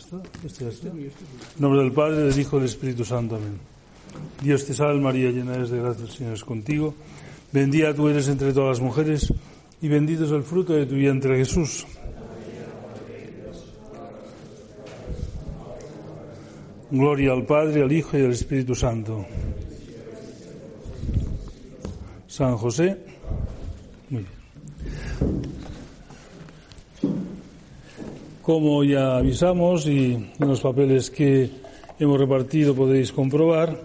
está, nombre del Padre, del Hijo y del Espíritu Santo. Amén. Dios te salve María, llena eres de gracia, el Señor es contigo. Bendita tú eres entre todas las mujeres y bendito es el fruto de tu vientre Jesús. Gloria al Padre, al Hijo y al Espíritu Santo. San José. Muy bien. Como ya avisamos y en los papeles que hemos repartido podéis comprobar,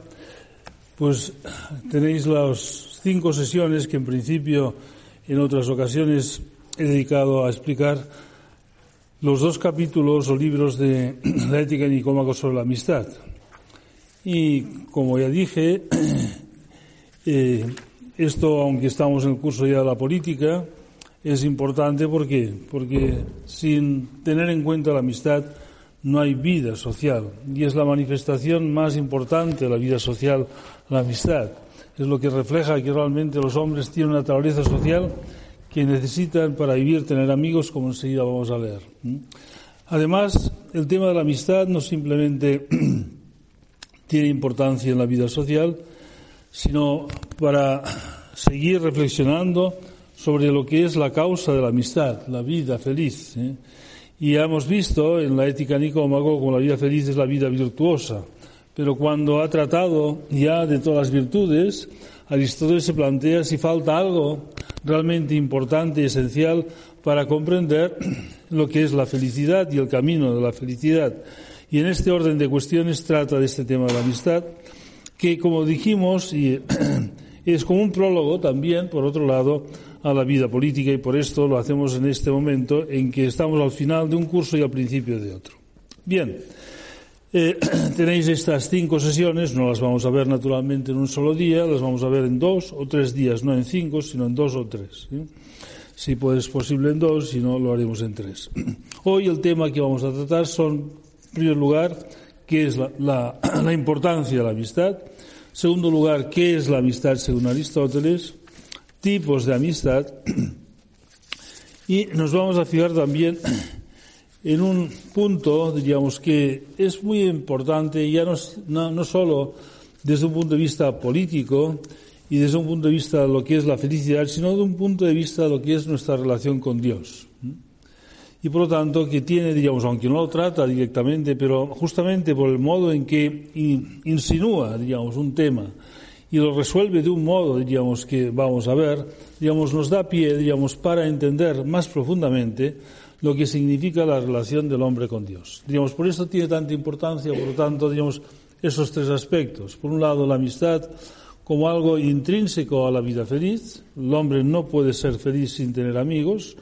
pues tenéis las cinco sesiones que en principio en otras ocasiones he dedicado a explicar los dos capítulos o libros de la ética Nicómaco sobre la amistad. Y como ya dije, eh, esto, aunque estamos en el curso ya de la política, es importante porque porque sin tener en cuenta la amistad no hay vida social. Y es la manifestación más importante de la vida social la amistad. Es lo que refleja que realmente los hombres tienen una naturaleza social que necesitan para vivir tener amigos como enseguida vamos a leer. Además el tema de la amistad no simplemente tiene importancia en la vida social sino para seguir reflexionando sobre lo que es la causa de la amistad, la vida feliz. ¿eh? Y ya hemos visto en la ética Nicómago como la vida feliz es la vida virtuosa. Pero cuando ha tratado ya de todas las virtudes, Aristóteles se plantea si falta algo realmente importante y esencial para comprender lo que es la felicidad y el camino de la felicidad. Y en este orden de cuestiones trata de este tema de la amistad, que como dijimos, y es como un prólogo también, por otro lado, a la vida política y por esto lo hacemos en este momento en que estamos al final de un curso y al principio de otro. Bien, eh, tenéis estas cinco sesiones, no las vamos a ver naturalmente en un solo día, las vamos a ver en dos o tres días, no en cinco, sino en dos o tres. Si pues, es posible en dos, si no, lo haremos en tres. Hoy el tema que vamos a tratar son, en primer lugar, qué es la, la, importancia de la amistad. Segundo lugar, qué es la amistad según Aristóteles tipos de amistad y nos vamos a fijar también en un punto, diríamos, que es muy importante, ya no, no, no, solo desde un punto de vista político y desde un punto de vista de lo que es la felicidad, sino desde un punto de vista de lo que es nuestra relación con Dios. Y por lo tanto, que tiene, digamos, aunque no lo trata directamente, pero justamente por el modo en que insinúa, digamos, un tema y lo resuelve de un modo, diríamos, que vamos a ver, digamos, nos da pie, digamos, para entender más profundamente lo que significa la relación del hombre con Dios. Digamos, por eso tiene tanta importancia, por lo tanto, digamos, esos tres aspectos. Por un lado, la amistad como algo intrínseco a la vida feliz. El hombre no puede ser feliz sin tener amigos.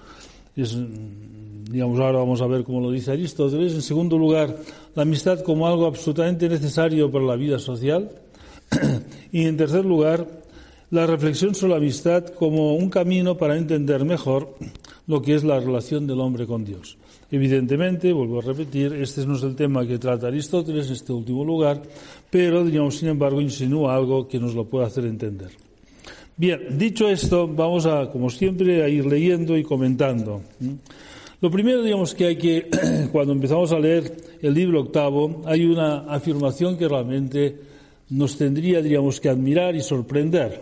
Es, digamos, ahora vamos a ver cómo lo dice Aristóteles. En segundo lugar, la amistad como algo absolutamente necesario para la vida social y en tercer lugar, la reflexión sobre la amistad como un camino para entender mejor lo que es la relación del hombre con Dios. Evidentemente, vuelvo a repetir, este no es el tema que trata Aristóteles en este último lugar, pero, digamos, sin embargo, insinúa algo que nos lo puede hacer entender. Bien, dicho esto, vamos a, como siempre, a ir leyendo y comentando. Lo primero, digamos, que hay que, cuando empezamos a leer el libro octavo, hay una afirmación que realmente nos tendría, que admirar y sorprender.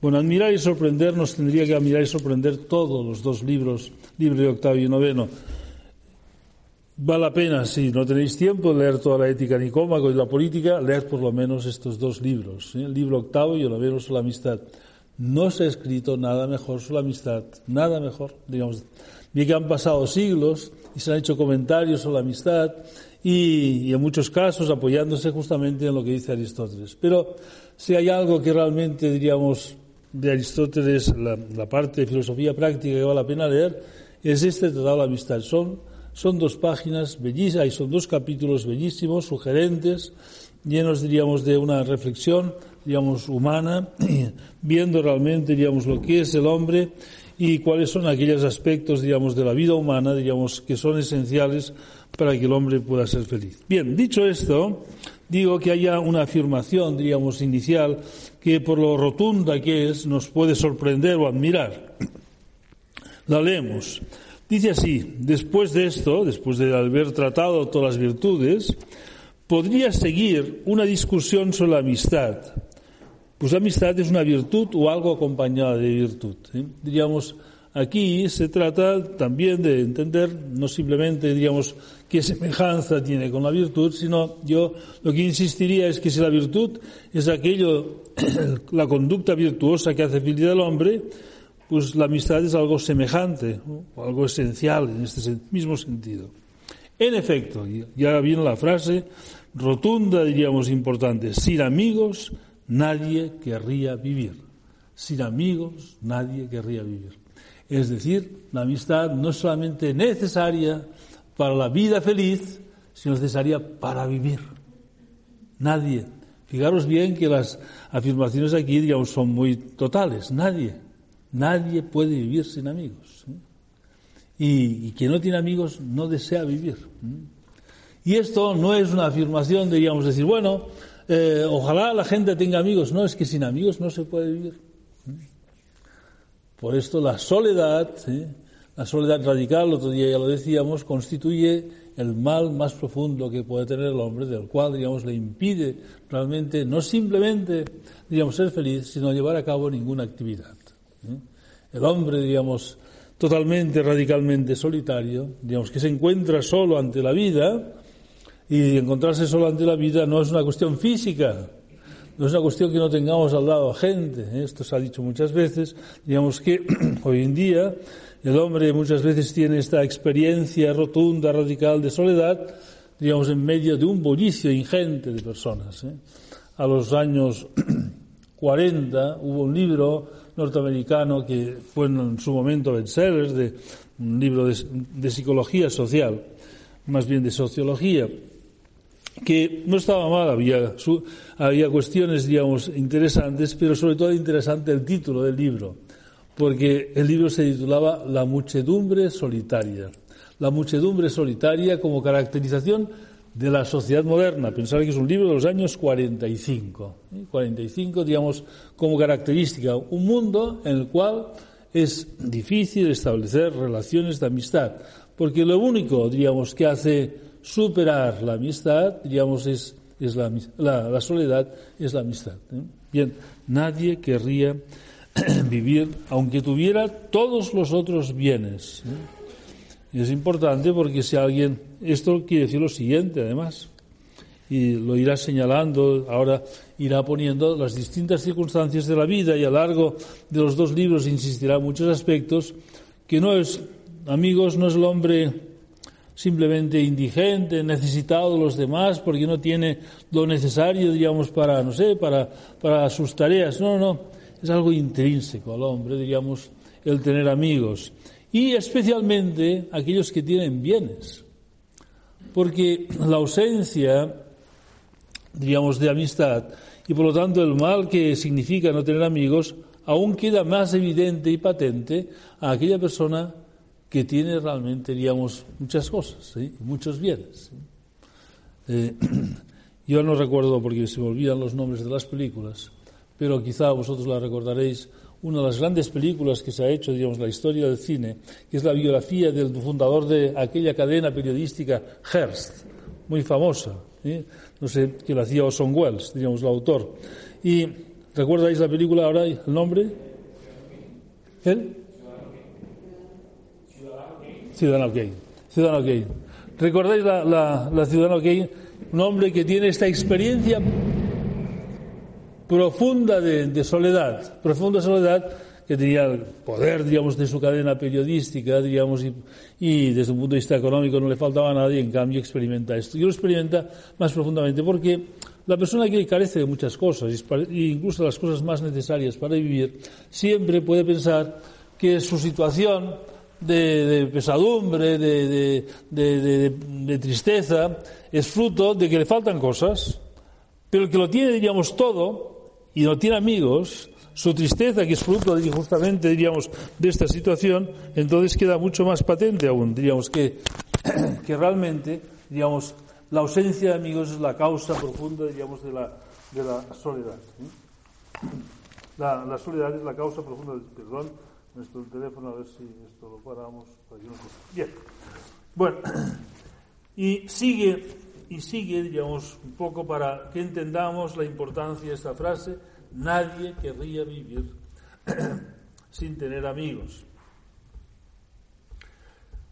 Bueno, admirar y sorprender nos tendría que admirar y sorprender todos los dos libros, libro de octavo y noveno. Vale la pena, si no tenéis tiempo, leer toda la ética nicómaco y la política, leer por lo menos estos dos libros, el libro octavo y el noveno sobre la amistad. No se ha escrito nada mejor sobre la amistad, nada mejor, digamos. Bien que han pasado siglos y se han hecho comentarios sobre la amistad y, en muchos casos apoyándose justamente en lo que dice Aristóteles. Pero si hay algo que realmente diríamos de Aristóteles, la, parte de filosofía práctica que vale la pena leer, es este Tratado de la Amistad. Son, son dos páginas bellísimas, y son dos capítulos bellísimos, sugerentes, llenos, diríamos, de una reflexión, digamos, humana, viendo realmente, digamos, lo que es el hombre y cuáles son aquellos aspectos, digamos, de la vida humana, digamos, que son esenciales para que el hombre pueda ser feliz. Bien, dicho esto, digo que haya una afirmación, diríamos, inicial, que por lo rotunda que es, nos puede sorprender o admirar. La leemos. Dice así, después de esto, después de haber tratado todas las virtudes, podría seguir una discusión sobre la amistad. Pues la amistad es una virtud o algo acompañado de virtud. Diríamos, aquí se trata también de entender no simplemente, diríamos, qué semejanza tiene con la virtud, sino yo lo que insistiría es que si la virtud es aquello, la conducta virtuosa que hace feliz al hombre, pues la amistad es algo semejante, algo esencial en este mismo sentido. En efecto, ya viene la frase, rotunda, diríamos, importante. Sin amigos nadie querría vivir. Sin amigos nadie querría vivir. Es decir, la amistad no es solamente necesaria para la vida feliz, sino necesaria para vivir. Nadie. Fijaros bien que las afirmaciones aquí, digamos, son muy totales. Nadie. Nadie puede vivir sin amigos. ¿eh? Y, quien no tiene amigos no desea vivir. ¿eh? Y esto no es una afirmación, diríamos decir, bueno, eh, ojalá la gente tenga amigos. No, es que sin amigos no se puede vivir. Por esto la soledad, la soledad radical, otro día ya lo decíamos, constituye el mal más profundo que puede tener el hombre, del cual, digamos, le impide realmente no simplemente, digamos, ser feliz, sino llevar a cabo ninguna actividad. El hombre, digamos, totalmente, radicalmente solitario, digamos, que se encuentra solo ante la vida, y encontrarse solo ante la vida no es una cuestión física, no es una cuestión que no tengamos al lado gente. ¿eh? Esto se ha dicho muchas veces. Digamos que hoy en día el hombre muchas veces tiene esta experiencia rotunda, radical de soledad, digamos, en medio de un bullicio ingente de personas. ¿eh? A los años 40 hubo un libro norteamericano que fue en su momento bestsellers, de un libro de psicología social, más bien de sociología, que no estaba mal, había, había cuestiones, digamos, interesantes, pero sobre todo interesante el título del libro, porque el libro se titulaba La muchedumbre solitaria. La muchedumbre solitaria como caracterización de la sociedad moderna. Pensaba que es un libro de los años 45. 45, digamos, como característica, un mundo en el cual es difícil establecer relaciones de amistad, porque lo único, diríamos, que hace superar la amistad, digamos, es, es la, la, soledad, es la amistad. ¿eh? Bien, nadie querría vivir, aunque tuviera todos los otros bienes. ¿eh? Es importante porque si alguien, esto quiere decir lo siguiente, además, y lo irá señalando, ahora irá poniendo las distintas circunstancias de la vida y a largo de los dos libros insistirá en muchos aspectos, que no es, amigos, no es el hombre simplemente indigente, necesitado de los demás, porque no tiene lo necesario, digamos, para, no sé, para, para sus tareas. No, no, es algo intrínseco al hombre, diríamos, el tener amigos. Y especialmente aquellos que tienen bienes. Porque la ausencia, diríamos, de amistad y por lo tanto el mal que significa no tener amigos, aún queda más evidente y patente a aquella persona que tiene realmente, digamos, muchas cosas, muchos bienes. Eh, yo no recuerdo porque se me olvidan los nombres de las películas, pero quizá vosotros la recordaréis. Una de las grandes películas que se ha hecho, digamos, la historia del cine, que es la biografía del fundador de aquella cadena periodística Hearst, muy famosa. No sé, que la hacía Orson Welles, digamos, el autor. Y, ¿recordáis la película ahora, el nombre? ¿Él? Ciudadano Kane. Ciudadano. ¿Recordáis la, la, Ciudadano Kane? Un hombre que tiene esta experiencia profunda de, soledad, profunda soledad que tenía el poder, digamos, de su cadena periodística, digamos, y, desde un punto de vista económico no le faltaba a nadie, en cambio experimenta esto. Y lo experimenta más profundamente porque la persona que carece de muchas cosas, incluso las cosas más necesarias para vivir, siempre puede pensar que su situación de, pesadumbre, de, de, tristeza, es fruto de que le faltan cosas, pero el que lo tiene, diríamos, todo y no tiene amigos, su tristeza, que es fruto justamente, diríamos, de esta situación, entonces queda mucho más patente aún, diríamos, que, que realmente, digamos, la ausencia de amigos es la causa profunda, diríamos, de la, de la soledad. La, la soledad es la causa profunda, perdón, nuestro teléfono a ver si esto lo paramos. Bien. Bueno, y sigue, y sigue, digamos, un poco para que entendamos la importancia de esta frase, nadie querría vivir sin tener amigos.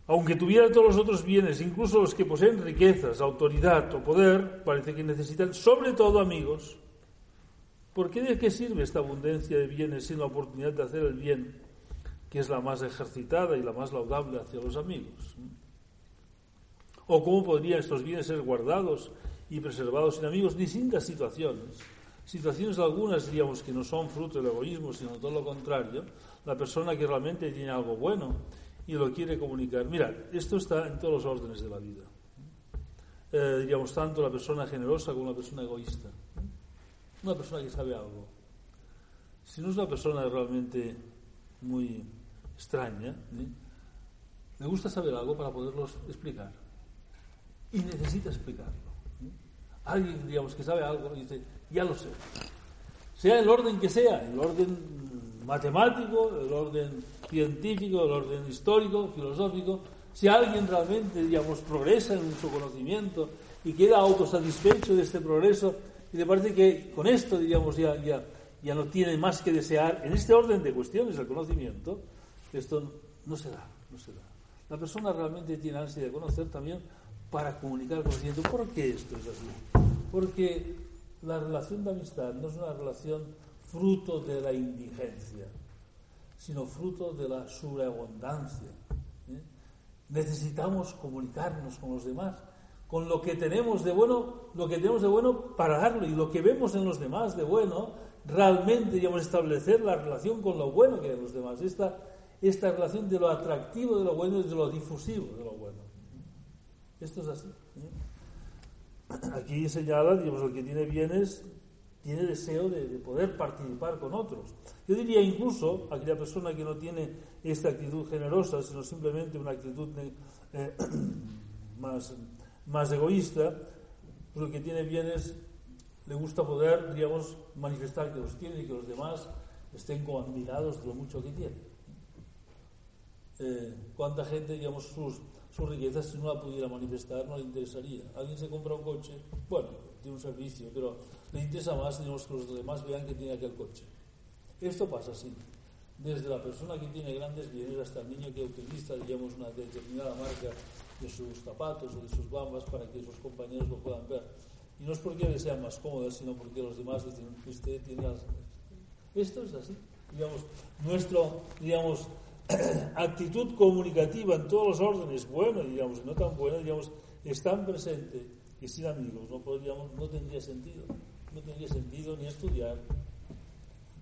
Aunque tuviera todos los otros bienes, incluso los que poseen riquezas, autoridad o poder, parece que necesitan sobre todo amigos. ¿Por qué de qué sirve esta abundancia de bienes sin la oportunidad de hacer el bien, que es la más ejercitada y la más laudable hacia los amigos? ¿O cómo podrían estos bienes ser guardados y preservados sin amigos? Distintas situaciones. Situaciones algunas, diríamos, que no son fruto del egoísmo, sino todo lo contrario. La persona que realmente tiene algo bueno y lo quiere comunicar. Mira, esto está en todos los órdenes de la vida. Eh, diríamos tanto la persona generosa como la persona egoísta. Una persona que sabe algo. Si no es una persona realmente muy extraña, ¿eh? le gusta saber algo para poderlo explicar. Y necesita explicarlo. ¿eh? Alguien, digamos, que sabe algo y dice, ya lo sé. Sea el orden que sea, el orden matemático, el orden científico, el orden histórico, filosófico, si alguien realmente, digamos, progresa en su conocimiento y queda autosatisfecho de este progreso y le parece que con esto, digamos, ya, ya, ya no tiene más que desear, en este orden de cuestiones del conocimiento, esto no se da, no se da. La persona realmente tiene ansia de conocer también para comunicar conocimiento. ¿Por qué esto es así? Porque la relación de amistad no es una relación fruto de la indigencia, sino fruto de la sobreabundancia. ¿eh? Necesitamos comunicarnos con los demás, con lo que tenemos de bueno, lo que tenemos de bueno para darlo y lo que vemos en los demás de bueno, realmente digamos establecer la relación con lo bueno que hay en los demás, esta, esta relación de lo atractivo de lo bueno y de lo difusivo de lo bueno. Esto es así. ¿eh? Aquí señala, digamos, el que tiene bienes tiene deseo de, poder participar con otros. Yo diría incluso aquella persona que no tiene esta actitud generosa, sino simplemente una actitud eh, más, más egoísta, pues lo que tiene bienes le gusta poder, digamos, manifestar que los tiene y que los demás estén como admirados de lo mucho que tiene. Eh, ¿Cuánta gente, digamos, sus, sus riquezas, si no la pudiera manifestar, no le interesaría? ¿Alguien se compra un coche? Bueno, tiene un servicio, pero le interesa más que los demás vean que tiene aquel coche. Esto pasa así. Desde la persona que tiene grandes bienes hasta el niño que utiliza, digamos, una determinada marca de sus zapatos o de sus bambas para que sus compañeros lo puedan ver. Y no es porque le sean más cómodas, sino porque los demás dicen que usted tiene las... Esto es así. Digamos, nuestro, digamos, actitud comunicativa en todos los órdenes, bueno, digamos, no tan buena, digamos, es tan presente y sin amigos no, podríamos, no tendría sentido. No tendría sentido ni estudiar.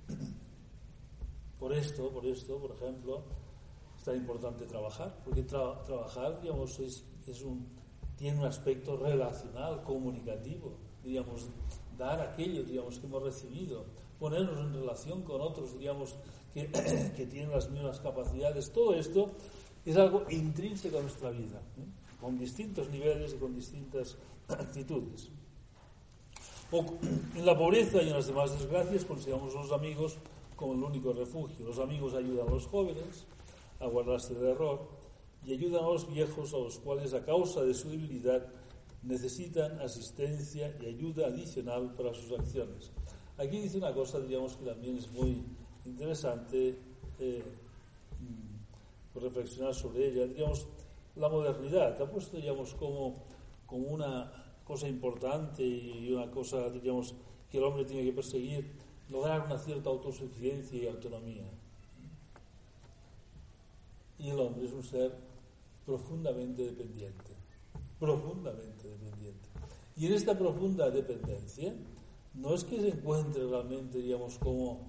Por esto, por esto, por ejemplo, es tan importante trabajar, porque trabajar, digamos, es, es un, tiene un aspecto relacional, comunicativo, digamos, dar aquello, digamos, que hemos recibido, ponernos en relación con otros, digamos, que, que tienen las mismas capacidades, todo esto es algo intrínseco a nuestra vida, ¿eh? con distintos niveles y con distintas actitudes. O en la pobreza y en las demás desgracias consideramos a los amigos como el único refugio. Los amigos ayudan a los jóvenes a guardarse del error y ayudan a los viejos a los cuales a causa de su debilidad necesitan asistencia y ayuda adicional para sus acciones. Aquí dice una cosa, digamos, que también es muy interesante eh, mm, reflexionar sobre ella. Digamos, la modernidad ha puesto, digamos, como como una cosa importante y una cosa, digamos, que el hombre tiene que perseguir, lograr una cierta autosuficiencia y autonomía. Y el hombre es un ser profundamente dependiente, profundamente dependiente. Y en esta profunda dependencia, no es que se encuentre realmente, digamos, como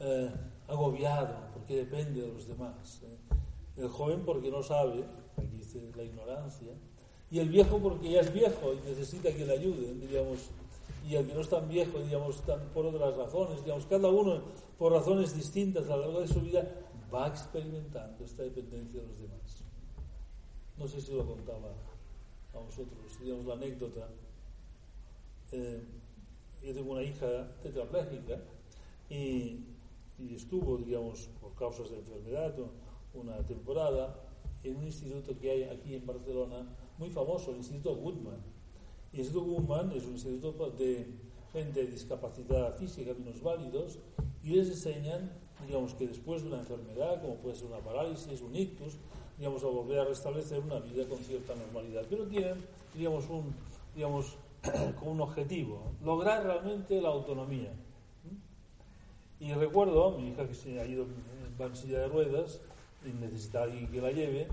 eh, agobiado, porque depende de los demás. ¿eh? El joven porque no sabe, aquí dice la ignorancia, y el viejo porque ya es viejo y necesita que le ayuden, digamos, y el que no es tan viejo, digamos, por otras razones, digamos, cada uno por razones distintas a lo largo de su vida va experimentando esta dependencia de los demás. No sé si lo contaba a vosotros, digamos, la anécdota. Eh, yo tengo una hija tetrapléjica y, y estuvo, digamos, por causas de enfermedad una temporada en un instituto que hay aquí en Barcelona muy famoso, el Instituto Goodman. El Instituto Goodman es un instituto de gente de discapacidad física, menos válidos, y les enseñan, digamos, que después de una enfermedad, como puede ser una parálisis, un ictus, digamos, a volver a restablecer una vida con cierta normalidad. Pero tienen, digamos, un, digamos, como un objetivo, lograr realmente la autonomía. Y recuerdo, mi hija que se ha ido en silla de ruedas y necesita alguien que la lleve,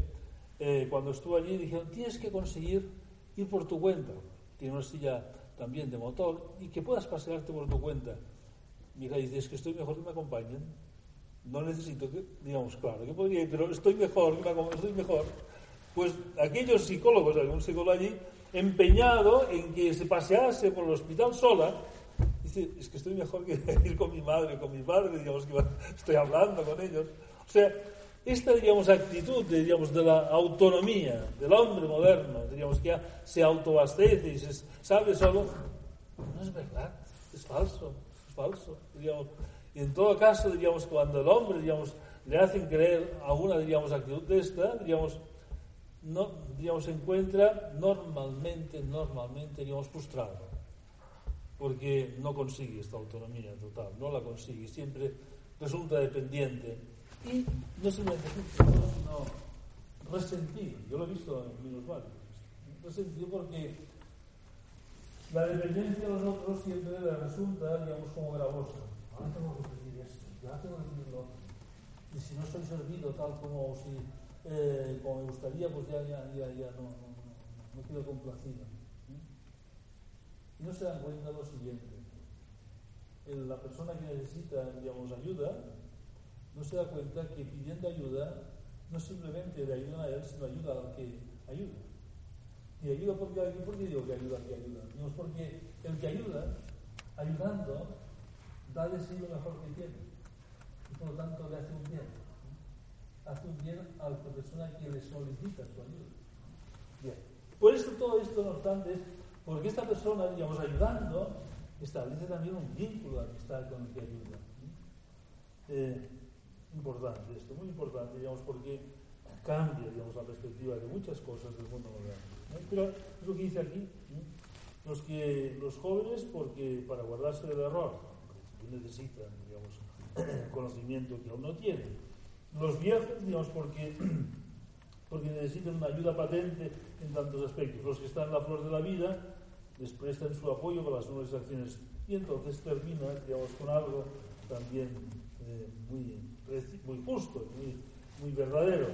eh, cuando estuvo allí dijeron, tienes que conseguir ir por tu cuenta. Tiene una silla también de motor y que puedas pasearte por tu cuenta. Mi hija dice, es que estoy mejor que me acompañen. No necesito que, digamos, claro, que podría ir, pero estoy mejor, estoy mejor. Pues aquellos psicólogos, algún psicólogo allí, empeñado en que se pasease por el hospital sola, dice, es que estoy mejor que ir con mi madre, con mi padre, digamos que estoy hablando con ellos. O sea, esta, digamos, actitud, digamos, de la autonomía del hombre moderno, digamos, que se autoabastece y se sabe solo, no es verdad, es falso, es falso, digamos. Y en todo caso, digamos, cuando el hombre, digamos, le hacen creer alguna, digamos, actitud de esta, digamos, no, digamos, se encuentra normalmente, normalmente, digamos, frustrado, porque no consigue esta autonomía total, no la consigue, siempre resulta dependiente. Y no se me no, resentido, yo lo he visto en mis barrios, resentido porque la dependencia de los otros siempre resulta, digamos, como gravosa. Ahora tengo que pedir esto, ya tengo que pedir. Y si no estoy servido tal como si eh, como me gustaría, pues ya, ya, ya, ya no, no, no, no quedo complacido. Y no se dan cuenta lo siguiente. La persona que necesita, digamos, ayuda, no se da cuenta que pidiendo ayuda, no simplemente le ayuda a él, sino ayuda al que ayuda. Y ayuda porque, ¿por qué digo que ayuda al que ayuda? Digamos, porque el que ayuda, ayudando, da de sí lo mejor que tiene. Y por lo tanto le hace un bien hace un bien a la persona que le solicita su ayuda. Bien. Por eso todo esto, no obstante, es porque esta persona, digamos, ayudando, establece también un vínculo de amistad con el que ayuda. Eh, importante esto, muy importante, digamos, porque cambia, digamos, la perspectiva de muchas cosas del mundo moderno. Pero es lo que dice aquí, los, que, los jóvenes, porque para guardarse del error, necesitan, conocimiento que aún no tienen los viejos, digamos, porque, porque necesitan una ayuda patente en tantos aspectos. Los que están en la flor de la vida les prestan su apoyo para las nuevas acciones. Y entonces termina, digamos, con algo también eh, muy, muy justo, muy, muy verdadero.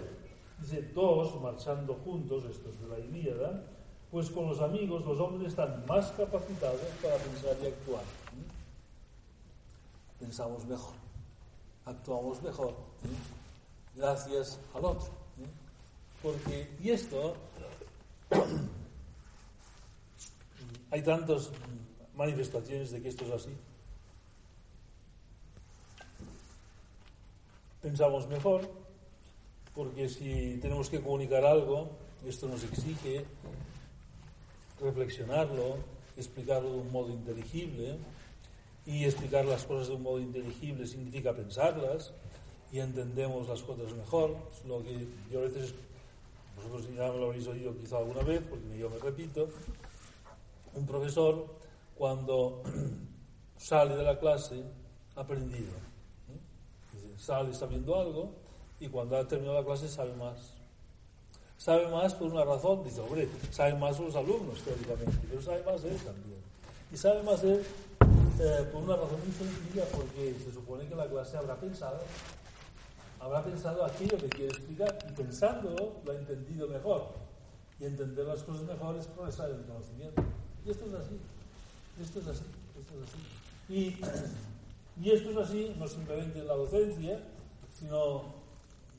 Dice, todos marchando juntos, estos de la Ilíada, pues con los amigos los hombres están más capacitados para pensar y actuar. Pensamos mejor, actuamos mejor gracias al otro. Porque, y esto, hay tantas manifestaciones de que esto es así. Pensamos mejor, porque si tenemos que comunicar algo, esto nos exige reflexionarlo, explicarlo de un modo inteligible, y explicar las cosas de un modo inteligible significa pensarlas, y entendemos las cosas mejor. Lo que yo a veces, vosotros ya me lo habéis oído quizá alguna vez, porque yo me repito, un profesor cuando sale de la clase aprendido. sale sabiendo algo y cuando ha terminado la clase sabe más. Sabe más por una razón, dice, hombre, sabe más los alumnos teóricamente, pero sabe más él también. Y sabe más él eh, por una razón muy sencilla, porque se supone que la clase habrá pensado habrá pensado aquello que quiere explicar y pensándolo lo ha entendido mejor. Y entender las cosas mejor es progresar en el conocimiento. Y esto es así. Esto es así. Esto es así. Y, y esto es así no simplemente en la docencia, sino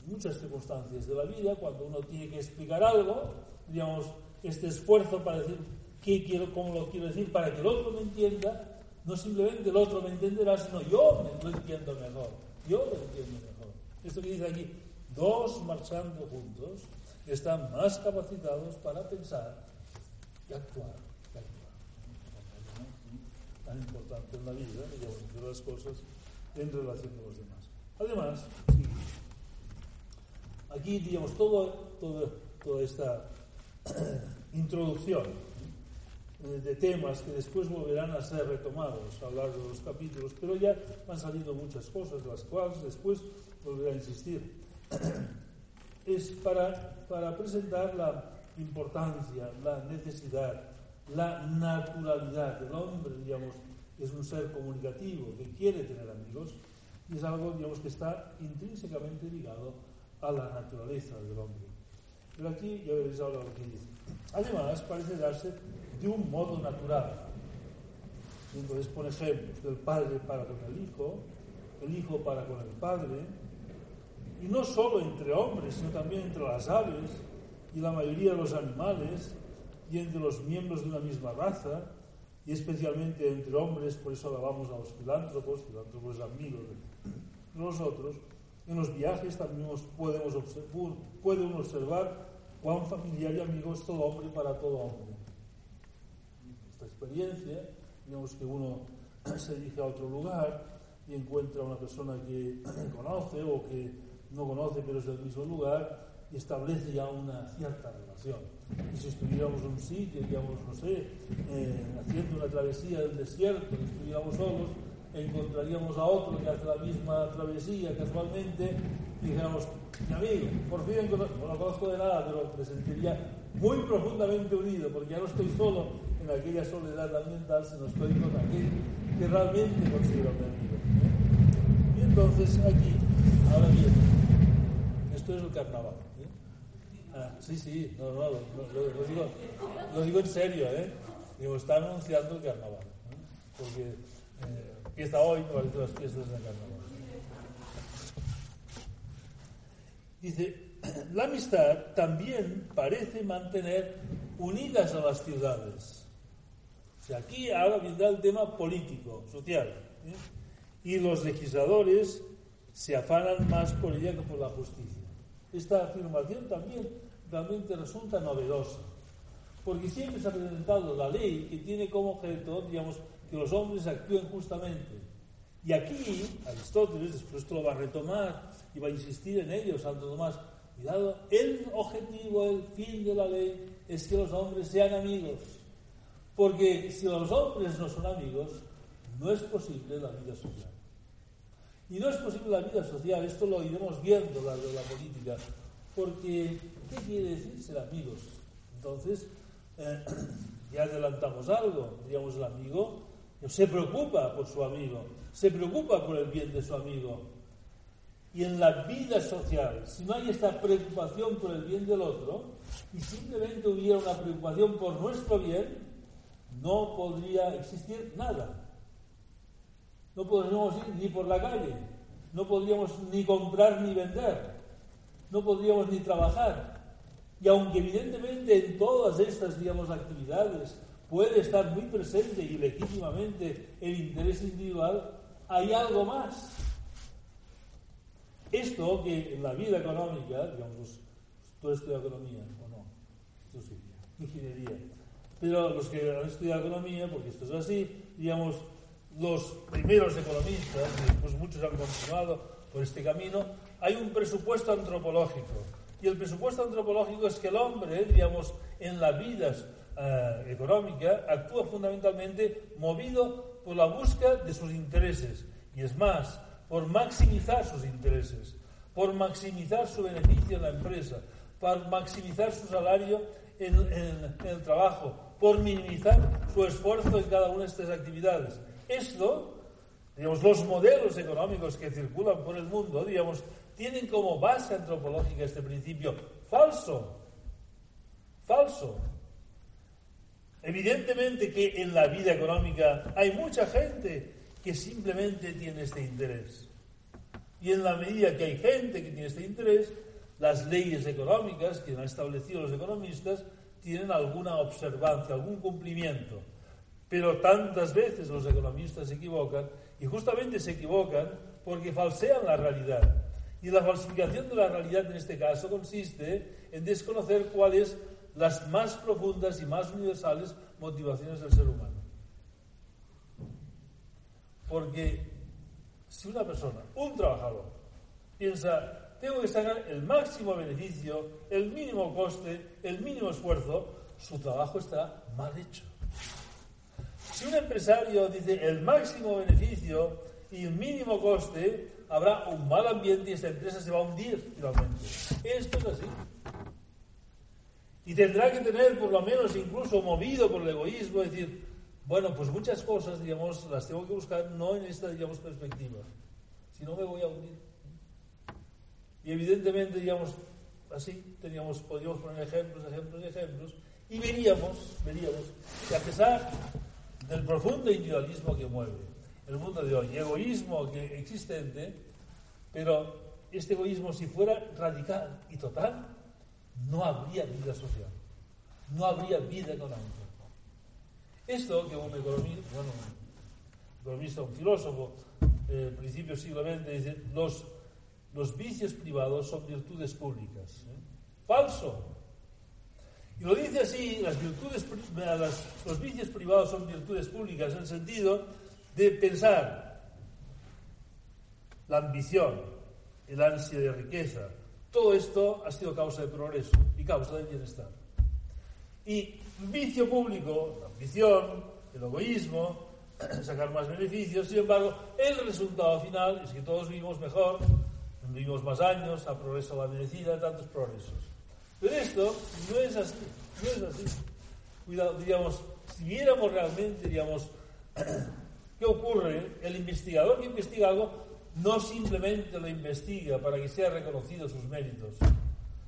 en muchas circunstancias de la vida, cuando uno tiene que explicar algo, digamos, este esfuerzo para decir qué quiero, cómo lo quiero decir, para que el otro me entienda, no simplemente el otro me entenderá, sino yo me lo entiendo mejor. Yo lo entiendo mejor. Esto que dice aquí, dos marchando juntos están más capacitados para pensar y actuar. Tan importante en la vida, y de las cosas en relación con los demás. Además, aquí, digamos, toda esta introducción de temas que después volverán a ser retomados a lo largo de los capítulos, pero ya van saliendo muchas cosas, las cuales después volveré a insistir. Es para, para presentar la importancia, la necesidad, la naturalidad del hombre, digamos, es un ser comunicativo que quiere tener amigos y es algo, digamos, que está intrínsecamente ligado a la naturaleza del hombre. Pero aquí ya veréis ahora lo que dice. Además, parece darse de un modo natural. Entonces pone ejemplos del padre para con el hijo, el hijo para con el padre, y no solo entre hombres, sino también entre las aves y la mayoría de los animales, y entre los miembros de una misma raza, y especialmente entre hombres, por eso alabamos a los filántropos, filántropos amigos de nosotros. En los viajes también podemos observar, observar cuán familiar y amigo es todo hombre para todo hombre. Experiencia, digamos que uno se dirige a otro lugar y encuentra a una persona que conoce o que no conoce pero es del mismo lugar y establece ya una cierta relación. Y si estuviéramos en un sitio, digamos, no sé, eh, haciendo una travesía del desierto, y estuviéramos solos, encontraríamos a otro que hace la misma travesía casualmente y dijéramos, mi amigo, por fin no lo conozco de nada, pero me sentiría muy profundamente unido, porque ya no estoy solo aquella soledad ambiental, sino estoy con aquel que realmente considero mi. Y entonces aquí, ahora bien, esto es el carnaval. Ah, sí, sí, no, no, lo, digo, lo, digo, en serio, ¿eh? Digo, está anunciando el carnaval, porque eh, hoy, parece las fiestas del carnaval. Dice, la amistad también parece mantener unidas a las ciudades. Aquí ahora vendrá el tema político, social. ¿eh? Y los legisladores se afanan más por ella que por la justicia. Esta afirmación también realmente resulta novedosa, porque siempre se ha presentado la ley que tiene como objeto, digamos, que los hombres actúen justamente. Y aquí Aristóteles, después esto lo va a retomar y va a insistir en ello, Santo Tomás, cuidado, el objetivo, el fin de la ley es que los hombres sean amigos. Porque si los hombres no son amigos, no es posible la vida social. Y no es posible la vida social, esto lo iremos viendo la de la política, porque ¿qué quiere decir ser amigos? Entonces, eh, ya adelantamos algo, digamos, el amigo se preocupa por su amigo, se preocupa por el bien de su amigo. Y en la vida social, si no hay esta preocupación por el bien del otro, y simplemente hubiera una preocupación por nuestro bien, no podría existir nada no podríamos ir ni por la calle, no podríamos ni comprar ni vender, no podríamos ni trabajar. Y aunque evidentemente en todas estas, digamos, actividades puede estar muy presente y legítimamente el interés individual, hay algo más. Esto que en la vida económica, digamos, todo esto de economía, o no, esto sí, ingeniería, pero los que han estudiado economía, porque esto es así, digamos, los primeros economistas, y después muchos han continuado por este camino, hay un presupuesto antropológico. Y el presupuesto antropológico es que el hombre, digamos, en la vida eh, económica, actúa fundamentalmente movido por la búsqueda de sus intereses. Y es más, por maximizar sus intereses, por maximizar su beneficio en la empresa, por maximizar su salario en el trabajo, por minimizar su esfuerzo en cada una de estas actividades. Esto, digamos, los modelos económicos que circulan por el mundo, digamos, tienen como base antropológica este principio falso. Falso. Evidentemente que en la vida económica hay mucha gente que simplemente tiene este interés. Y en la medida que hay gente que tiene este interés, las leyes económicas que han establecido los economistas tienen alguna observancia, algún cumplimiento. Pero tantas veces los economistas se equivocan y justamente se equivocan porque falsean la realidad. Y la falsificación de la realidad en este caso consiste en desconocer cuáles las más profundas y más universales motivaciones del ser humano. Porque Si una persona, un trabajador, piensa, tengo que sacar el máximo beneficio, el mínimo coste, el mínimo esfuerzo, su trabajo está mal hecho. Si un empresario dice el máximo beneficio y el mínimo coste, habrá un mal ambiente y esta empresa se va a hundir finalmente. Esto es así. Y tendrá que tener, por lo menos, incluso movido por el egoísmo, decir, bueno, pues muchas cosas, digamos, las tengo que buscar no en esta, digamos, perspectiva, si no me voy a hundir. Y evidentemente, digamos, así, teníamos, podríamos poner ejemplos, ejemplos y ejemplos, y veríamos, veríamos, que a pesar del profundo individualismo que mueve el mundo de hoy, egoísmo que existente, pero este egoísmo si fuera radical y total, no habría vida social, no habría vida económica. Esto que un economista, un economista, un filósofo, eh, principio siglo XX, dice, los, los vicios privados son virtudes públicas. ¿eh? Falso. Y lo dice así, las virtudes, los vicios privados son virtudes públicas en el sentido de pensar la ambición, el ansia de riqueza, todo esto ha sido causa de progreso y causa de bienestar. Y vicio público, la ambición, el egoísmo, sacar más beneficios, sin embargo, el resultado final es que todos vivimos mejor, vivimos más años, a progreso la medicina, tantos progresos. Pero esto no es así, no es así. Cuidado, diríamos, si viéramos realmente, diríamos, ¿qué ocurre? El investigador que investiga algo no simplemente lo investiga para que sea reconocido sus méritos,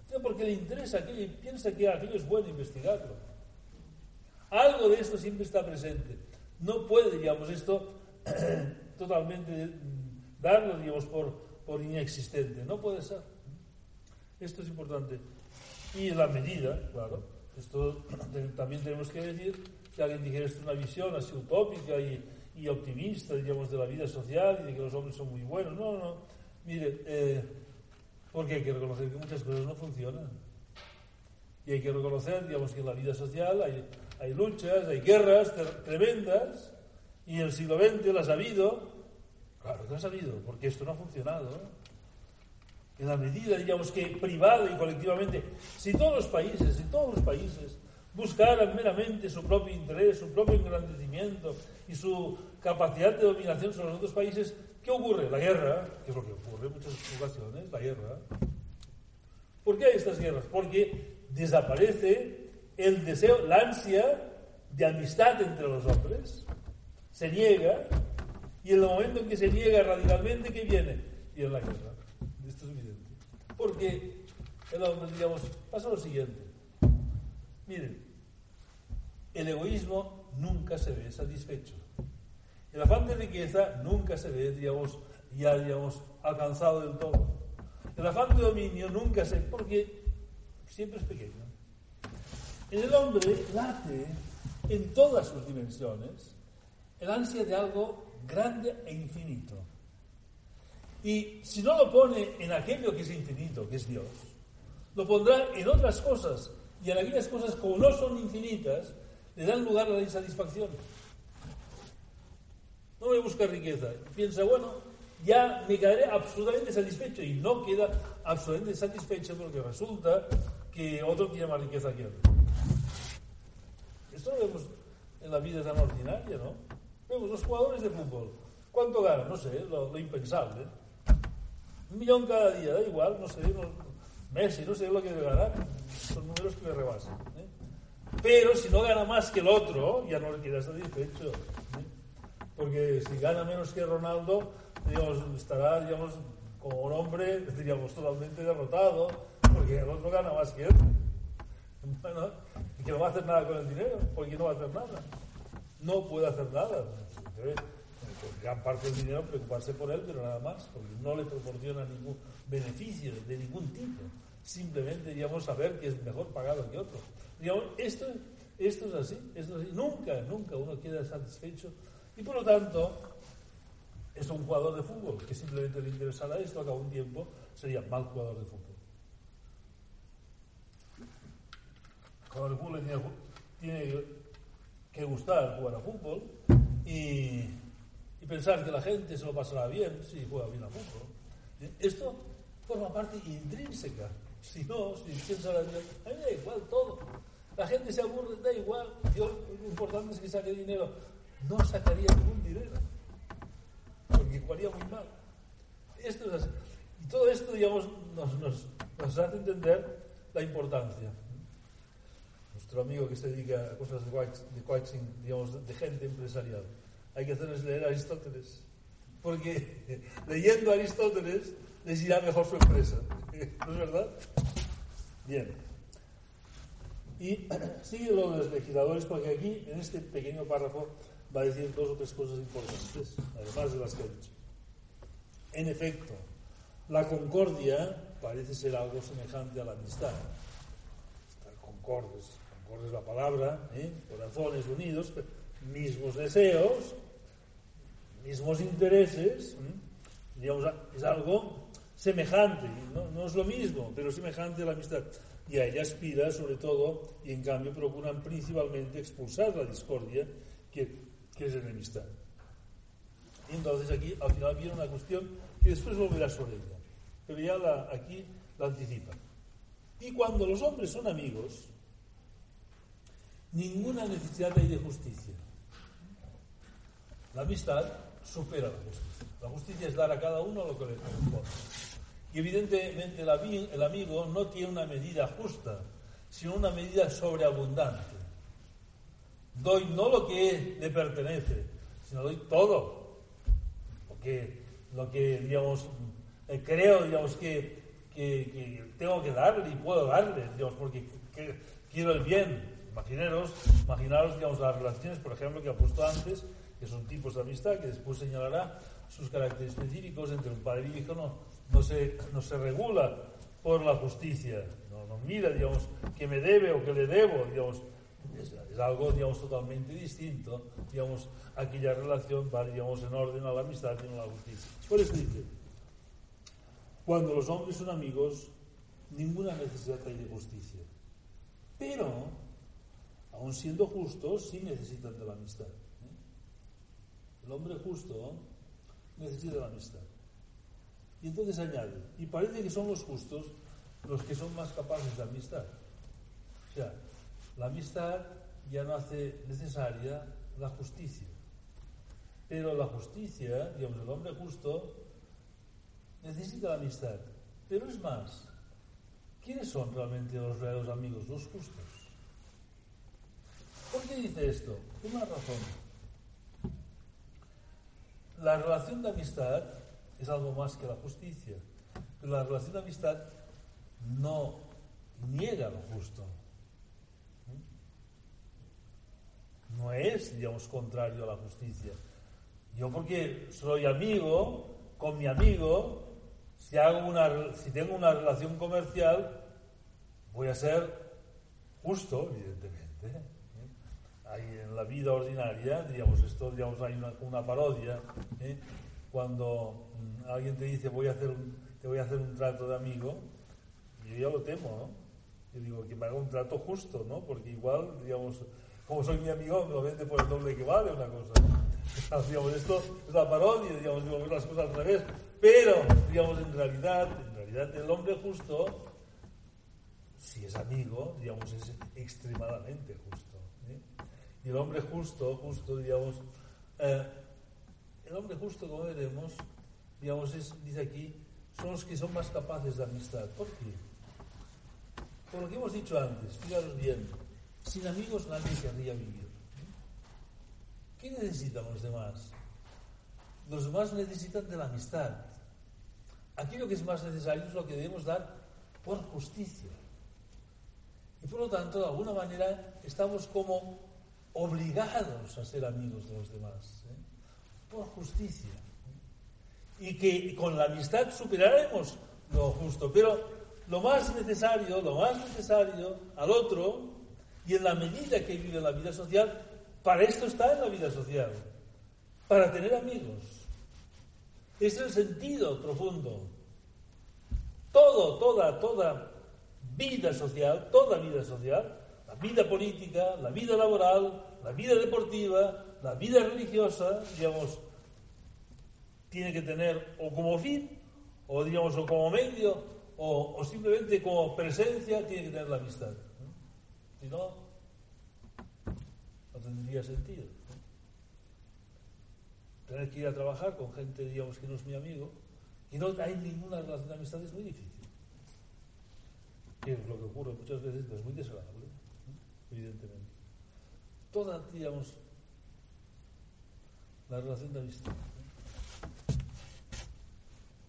sino porque le interesa aquello y piensa que aquello es bueno investigarlo. Algo de esto siempre está presente. No puede, digamos, esto totalmente darlo, digamos, por, por inexistente. No puede ser. Esto es importante. Y la medida, claro, esto también tenemos que decir, que alguien dijera esto es una visión así utópica y, optimista, digamos, de la vida social y de que los hombres son muy buenos. No, no. Mire, eh, porque hay que reconocer que muchas cosas no funcionan. Y hay que reconocer, digamos, que en la vida social hay, hay luchas, hay guerras tremendas, y en el siglo XX las ha habido. Claro que ha habido, porque esto no ha funcionado. En la medida, digamos, que privado y colectivamente, si todos los países, si todos los países buscaran meramente su propio interés, su propio engrandecimiento y su capacidad de dominación sobre los otros países, ¿qué ocurre? La guerra, que es lo que ocurre en muchas ocasiones, la guerra. ¿Por qué hay estas guerras? Porque desaparece el deseo, la ansia de amistad entre los hombres, se niega, y en el momento en que se niega radicalmente, ¿qué viene? Viene la guerra. Esto es evidente. Porque el hombre, digamos, pasa lo siguiente Miren, el egoísmo nunca se ve satisfecho. El afán de riqueza nunca se ve, digamos, ya digamos, alcanzado del todo. El afán de dominio nunca se porque siempre es pequeño. En el hombre late en todas sus dimensiones el ansia de algo grande e infinito. Y si no lo pone en aquello que es infinito, que es Dios, lo pondrá en otras cosas y en aquellas cosas, como no son infinitas, le dan lugar a la insatisfacción. No voy a buscar riqueza. Piensa, bueno, ya me quedaré absolutamente satisfecho y no queda absolutamente satisfecho porque resulta que otro tiene más riqueza que otro. Esto lo vemos en la vida tan ordinaria, ¿no? Vemos los jugadores de fútbol. ¿Cuánto ganan? No sé, lo, impensable. Un millón cada día, da igual, no sé, Messi, no sé lo que debe ganar son números que le rebasan. ¿eh? Pero si no gana más que el otro, ya no le queda satisfecho. ¿eh? Porque si gana menos que Ronaldo, digamos, estará, digamos, como un hombre, diríamos, totalmente derrotado, porque el otro gana más que él. Bueno, y que no va a hacer nada con el dinero, porque no va a hacer nada. No puede hacer nada. Debe, gran parte del dinero preocuparse por él, pero nada más, porque no le proporciona ningún beneficio de ningún tipo simplemente, digamos, saber que es mejor pagado que otro. Digamos, esto, esto, es así, esto es así. Nunca, nunca uno queda satisfecho. Y por lo tanto, es un jugador de fútbol que simplemente le interesará esto, a cabo un tiempo sería mal jugador de fútbol. Jugador de fútbol tiene, que gustar jugar a fútbol y, pensar que la gente se lo pasará bien si juega bien a fútbol. ¿eh? Esto forma parte intrínseca. Si no, si piensa la vida, a mí me da igual todo. La gente se aburre, da igual. Yo, lo importante es que saque dinero. No sacaría ningún dinero. Porque jugaría muy mal. Esto es. Y todo esto, digamos, nos hace entender la importancia. Amigo que se dedica a cosas de coaching, digamos, de gente empresarial, hay que hacerles leer a Aristóteles. Porque leyendo a Aristóteles les irá mejor su empresa. ¿No es verdad? Bien. Y sigue lo de los legisladores, porque aquí, en este pequeño párrafo, va a decir dos o tres cosas importantes, además de las que ha dicho. En efecto, la concordia parece ser algo semejante a la amistad. Estar concordes, concordes la palabra, ¿eh? corazones unidos, mismos deseos, mismos intereses, digamos, es algo semejante, ¿no? no es lo mismo, pero semejante a la amistad. Y a ella aspira, sobre todo, y en cambio procuran principalmente expulsar la discordia, que, que es enemistad. Y entonces aquí al final viene una cuestión que después volverá sobre ella, pero ya la, aquí la anticipa. Y cuando los hombres son amigos, ninguna necesidad hay de justicia. La amistad supera la justicia. La justicia es dar a cada uno lo que le corresponde. Y evidentemente el amigo no tiene una medida justa, sino una medida sobreabundante. Doy no lo que le pertenece, sino doy todo. Porque lo que, digamos, eh, creo, digamos, que, que, tengo que darle y puedo darle, digamos, porque quiero el bien. Imaginaros, imaginaros, digamos, las relaciones, por ejemplo, que ha puesto antes, que son tipos de amistad, que después señalará sus caracteres específicos entre un padre y hijo, no, no, se, no se regula por la justicia, no, no mira, digamos, que me debe o que le debo, digamos, es, es, algo, digamos, totalmente distinto, digamos, aquella relación va, digamos, en orden a la amistad y no a la justicia. Por eso dice, cuando los hombres son amigos, ninguna necesidad hay de justicia. Pero, aun siendo justos, sí necesitan de la amistad. El hombre justo necesita la amistad. Y entonces añade, y parece que son los justos los que son más capaces de amistad. O sea, la amistad ya no hace necesaria la justicia. Pero la justicia, digamos, el hombre justo necesita la amistad. Pero es más, ¿quiénes son realmente los verdaderos amigos, los justos? ¿Por qué dice esto? Una razón la relación de amistad es algo más que la justicia. La relación de amistad no niega lo justo. No es, digamos, contrario a la justicia. Yo porque soy amigo, con mi amigo, si, hago una, si tengo una relación comercial, voy a ser justo, evidentemente en la vida ordinaria, digamos, esto, digamos, hay una, parodia, ¿eh? cuando mm, alguien te dice voy a hacer un, te voy a hacer un trato de amigo, yo ya lo temo, ¿no? Yo digo que me haga un trato justo, ¿no? Porque igual, digamos, como soy mi amigo, me lo vende por el doble que vale una cosa. digamos, esto es la parodia, digamos, digo, las cosas al revés. Pero, digamos, en realidad, en realidad el hombre justo, si es amigo, digamos, es extremadamente justo. Y el hombre justo, justo, digamos, eh, el hombre justo, como veremos, digamos, dice aquí, son los que son más capaces de amistad. ¿Por qué? Por lo que hemos dicho antes, fijaros bien, sin amigos nadie querría vivir. ¿Qué necesitan los demás? Los demás necesitan de la amistad. Aquello que es más necesario es lo que debemos dar por justicia. Y por lo tanto, de alguna manera, estamos como obligados a ser amigos de los demás, ¿eh? por justicia. Y que con la amistad superaremos lo justo, pero lo más necesario, lo más necesario al otro, y en la medida que vive la vida social, para esto está en la vida social, para tener amigos. Es el sentido profundo. Todo, toda, toda vida social, toda vida social, la vida política, la vida laboral, la vida deportiva, la vida religiosa, digamos, tiene que tener o como fin, o digamos, o como medio, o, simplemente como presencia, tiene que tener la amistad. Si no, no tendría sentido. Tener que ir a trabajar con gente, digamos, que no es mi amigo, y no hay ninguna relación de amistad es muy difícil. Que es lo que ocurre muchas veces, es muy desagradable, evidentemente. Toda, digamos, la relación de amistad.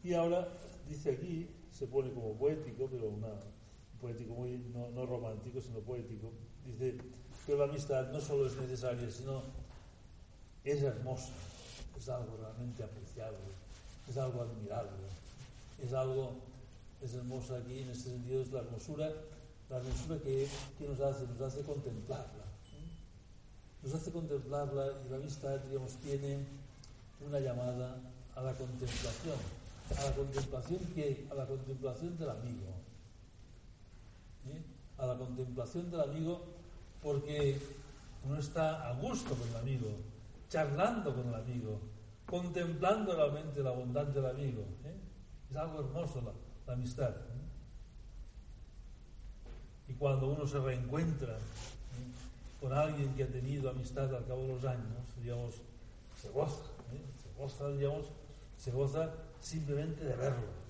Y ahora, dice aquí, se pone como poético, pero una, poético muy, no, no romántico, sino poético, dice que la amistad no solo es necesaria, sino es hermosa, es algo realmente apreciable, es algo admirable, es algo, es hermosa aquí, en este sentido es la hermosura, la hermosura que, que nos hace, nos hace contemplarla, nos hace contemplarla y la amistad, digamos, tiene una llamada a la contemplación, a la contemplación que, a la contemplación del amigo, a la contemplación del amigo porque uno está a gusto con el amigo, charlando con el amigo, contemplando realmente la bondad del amigo. ¿eh? Es algo hermoso la, amistad. ¿eh? Y cuando uno se reencuentra ¿eh? con alguien que ha tenido amistad al cabo de los años, digamos, se goza, se goza, digamos, se goza simplemente de verlo.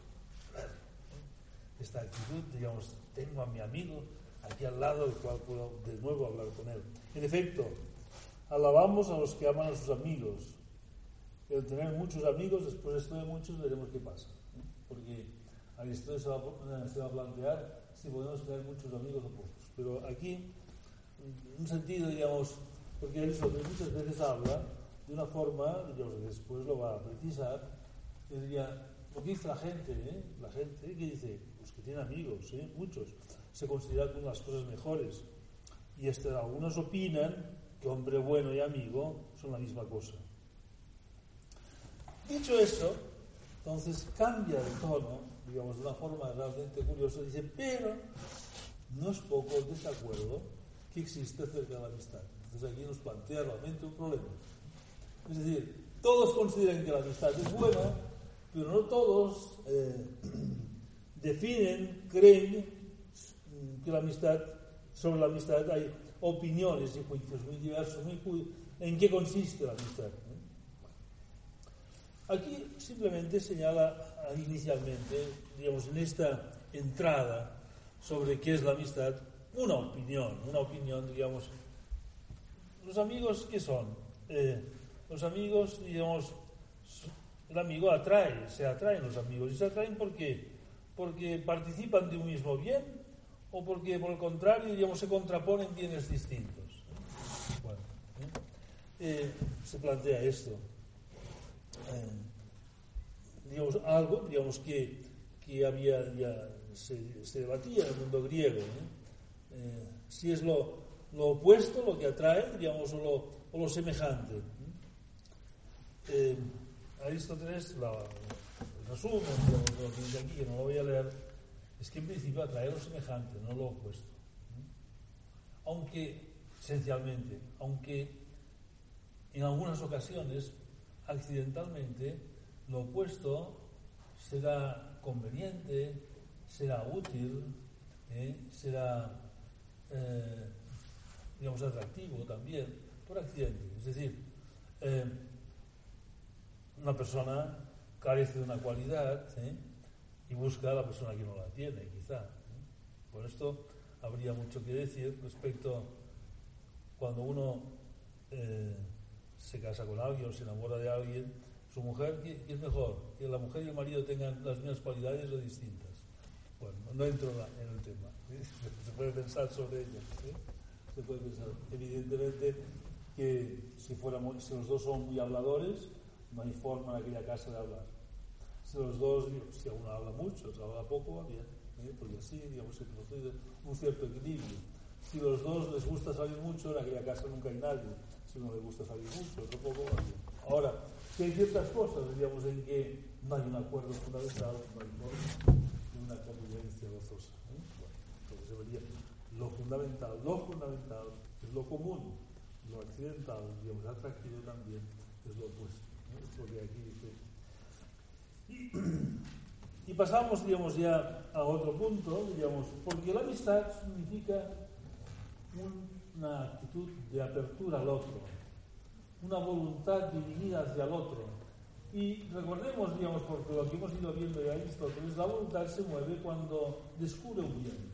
Esta actitud, digamos, tengo a mi amigo aquí al lado, del cual puedo de nuevo hablar con él. En efecto, alabamos a los que aman a sus amigos. El tener muchos amigos, después de esto de muchos, veremos qué pasa. ¿eh? Porque Aristóteles va, se va a plantear si podemos tener muchos amigos o pocos. Pero aquí, en un sentido, digamos, porque Aristóteles muchas veces habla de una forma, digamos, después lo va a precisar, que diría, lo que dice la gente, ¿eh? la gente que dice, los que tienen amigos, ¿eh? muchos, se consideran como las cosas mejores. Y este, algunos opinan que hombre bueno y amigo son la misma cosa. Dicho eso, entonces cambia de tono, digamos, de una forma realmente curiosa, dice, pero no es poco el desacuerdo que existe acerca de la amistad. Entonces aquí nos plantea realmente un problema. Es decir, todos consideran que la amistad es buena, pero no todos eh, definen, creen que la amistad, sobre la amistad hay opiniones y juicios muy diversos. ¿En qué consiste la amistad? Aquí simplemente señala inicialmente, digamos, en esta entrada sobre qué es la amistad, una opinión, una opinión, digamos, los amigos, ¿qué son? Eh, los amigos, digamos, el amigo atrae, se atraen los amigos. ¿Y se atraen por qué? Porque participan de un mismo bien o porque, por el contrario, digamos, se contraponen bienes distintos. Bueno, ¿eh? Eh, se plantea esto. Eh, digamos, algo, digamos, que, que había ya se, debatía en el mundo griego. si es lo, lo, opuesto, lo que atrae, digamos, o lo, o lo semejante. Aristóteles, la, el resumen de lo que dice aquí, que no lo voy a leer, es que en principio atrae lo semejante, no lo opuesto. Aunque, esencialmente, aunque en algunas ocasiones, accidentalmente, lo opuesto será conveniente, será útil, ¿eh? será, eh, digamos, atractivo también, por accidente. Es decir, eh, una persona carece de una cualidad y busca a la persona que no la tiene, quizá. Por esto habría mucho que decir respecto cuando uno se casa con alguien o se enamora de alguien, su mujer, ¿qué, es mejor? ¿Que la mujer y el marido tengan las mismas cualidades o distintas? Bueno, no entro en el tema. Se puede pensar sobre ello. Se puede pensar. Evidentemente que si, fuéramos, si los dos son muy habladores, no hay forma en aquella casa de hablar. Si los dos, si uno habla mucho, si habla poco, va bien, ¿eh? porque así, digamos, se produce un cierto equilibrio. Si los dos les gusta salir mucho, en aquella casa nunca hay nadie. Si uno le gusta salir mucho, otro poco, va bien. Ahora, si hay ciertas cosas, digamos, en que no hay un acuerdo fundamental, no hay forma de una convivencia gozosa. ¿eh? Bueno, entonces se vería lo fundamental, lo fundamental es lo común, lo accidental, digamos, atractivo también es lo opuesto porque aquí dice, Y, pasamos, digamos, ya a otro punto, digamos, porque la amistad significa una actitud de apertura al otro, una voluntad dividida hacia el otro. Y recordemos, digamos, porque lo que hemos ido viendo de Aristóteles, la voluntad se mueve cuando descubre un bien,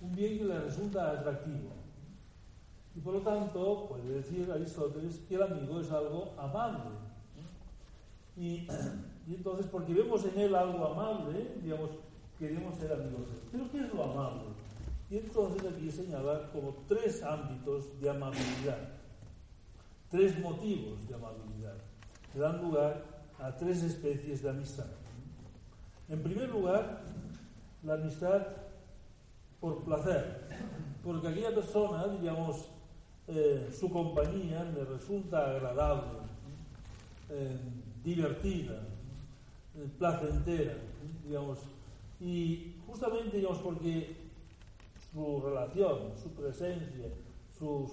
un bien que le resulta atractivo. Y por lo tanto, puede decir Aristóteles que el amigo es algo amable. Y, y entonces, porque vemos en él algo amable, digamos, queremos ser amigos. Pero ¿qué es lo amable? Y entonces aquí señalar como tres ámbitos de amabilidad, tres motivos de amabilidad, que dan lugar a tres especies de amistad. En primer lugar, la amistad por placer, porque aquella persona, digamos, eh, su compañía me resulta agradable, eh, divertida, eh, placentera, digamos, y justamente, digamos, porque su relación, su presencia, su,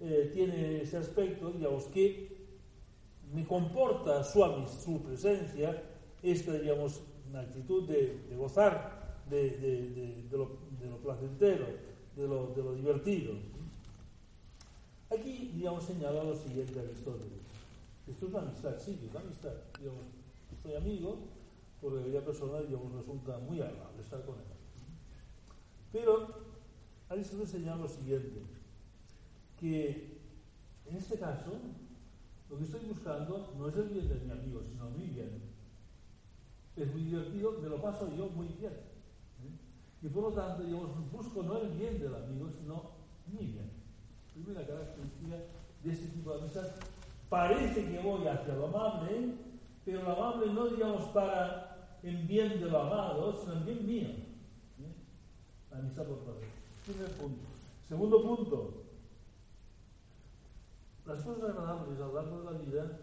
eh, tiene ese aspecto, digamos, que me comporta su, su presencia, esta, digamos, actitud de, gozar de, lo, placentero, de lo, de lo divertido. Aquí, digamos, señala lo siguiente Aristóteles. Esto es una amistad, sí, es una amistad. Digamos, soy amigo porque aquella persona, digamos, resulta muy agradable estar con él. Pero Aristóteles señala lo siguiente, que en este caso lo que estoy buscando no es el bien de mi amigo, sino mi bien. Es muy divertido, me lo paso yo muy bien. ¿eh? Y por lo tanto, digamos, busco no el bien del amigo, sino mi bien. Primera característica de este tipo de amistad. Parece que voy hacia lo amable, pero lo amable no digamos para en bien de lo amado, sino en bien mío amistad por placer. Primer punto. Segundo punto. Las cosas agradables a lo largo de la vida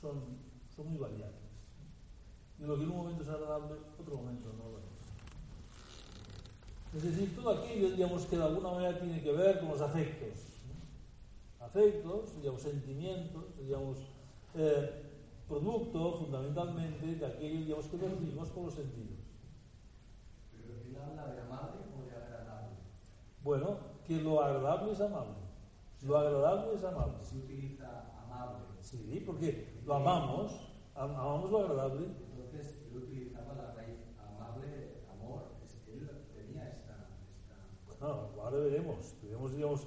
son, son muy variables. Y lo que en un momento es agradable, otro momento no lo es. Es decir, todo aquello, digamos, que de alguna manera tiene que ver con los afectos. Afectos, digamos, sentimientos, digamos, eh, producto fundamentalmente de aquello, digamos, que percibimos con los sentidos. ¿Pero habla de amable o de agradable? Bueno, que lo agradable es amable. Lo agradable es amable. Se utiliza amable. Sí, porque lo amamos, amamos lo agradable. Entonces, él utilizaba la raíz amable, amor, es que él tenía esta... esta... Bueno, ahora veremos, veremos, digamos,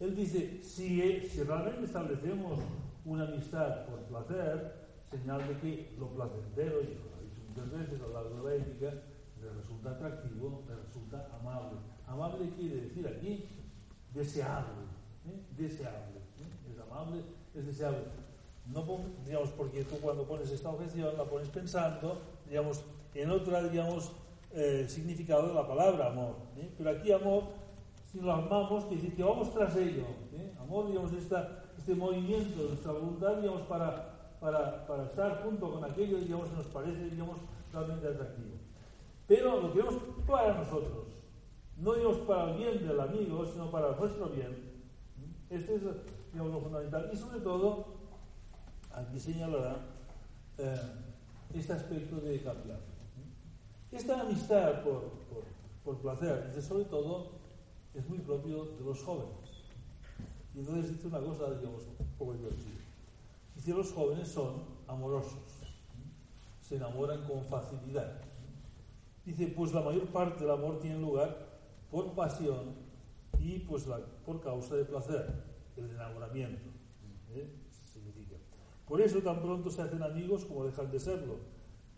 él dice, si, si realmente establecemos una amistad por placer, señal de que lo placentero, y lo ha dicho muchas veces a lo largo de la ética, le resulta atractivo, le resulta amable. Amable quiere decir aquí deseable, ¿eh? deseable. ¿eh? Es amable, es deseable. No, digamos, porque tú cuando pones esta objeción la pones pensando, digamos, en otra, digamos, eh, significado de la palabra amor. Pero aquí amor, si lo amamos, quiere decir que vamos tras ello. Amor, digamos, este movimiento de nuestra voluntad, digamos, para estar junto con aquello, digamos, que nos parece, digamos, realmente atractivo. Pero lo queremos para nosotros, no digamos para el bien del amigo, sino para nuestro bien. Este es digamos, lo fundamental. Y sobre todo, aquí señalará eh, este aspecto de cambiar. Esta amistad por, por, por placer, dice, sobre todo, es muy propio de los jóvenes. Y entonces dice una cosa, digamos, un poco divertida. Dice, los jóvenes son amorosos, se enamoran con facilidad. Dice, pues la mayor parte del amor tiene lugar por pasión y pues la, por causa de placer, el enamoramiento. ¿eh? Significa. Por eso tan pronto se hacen amigos como dejan de serlo,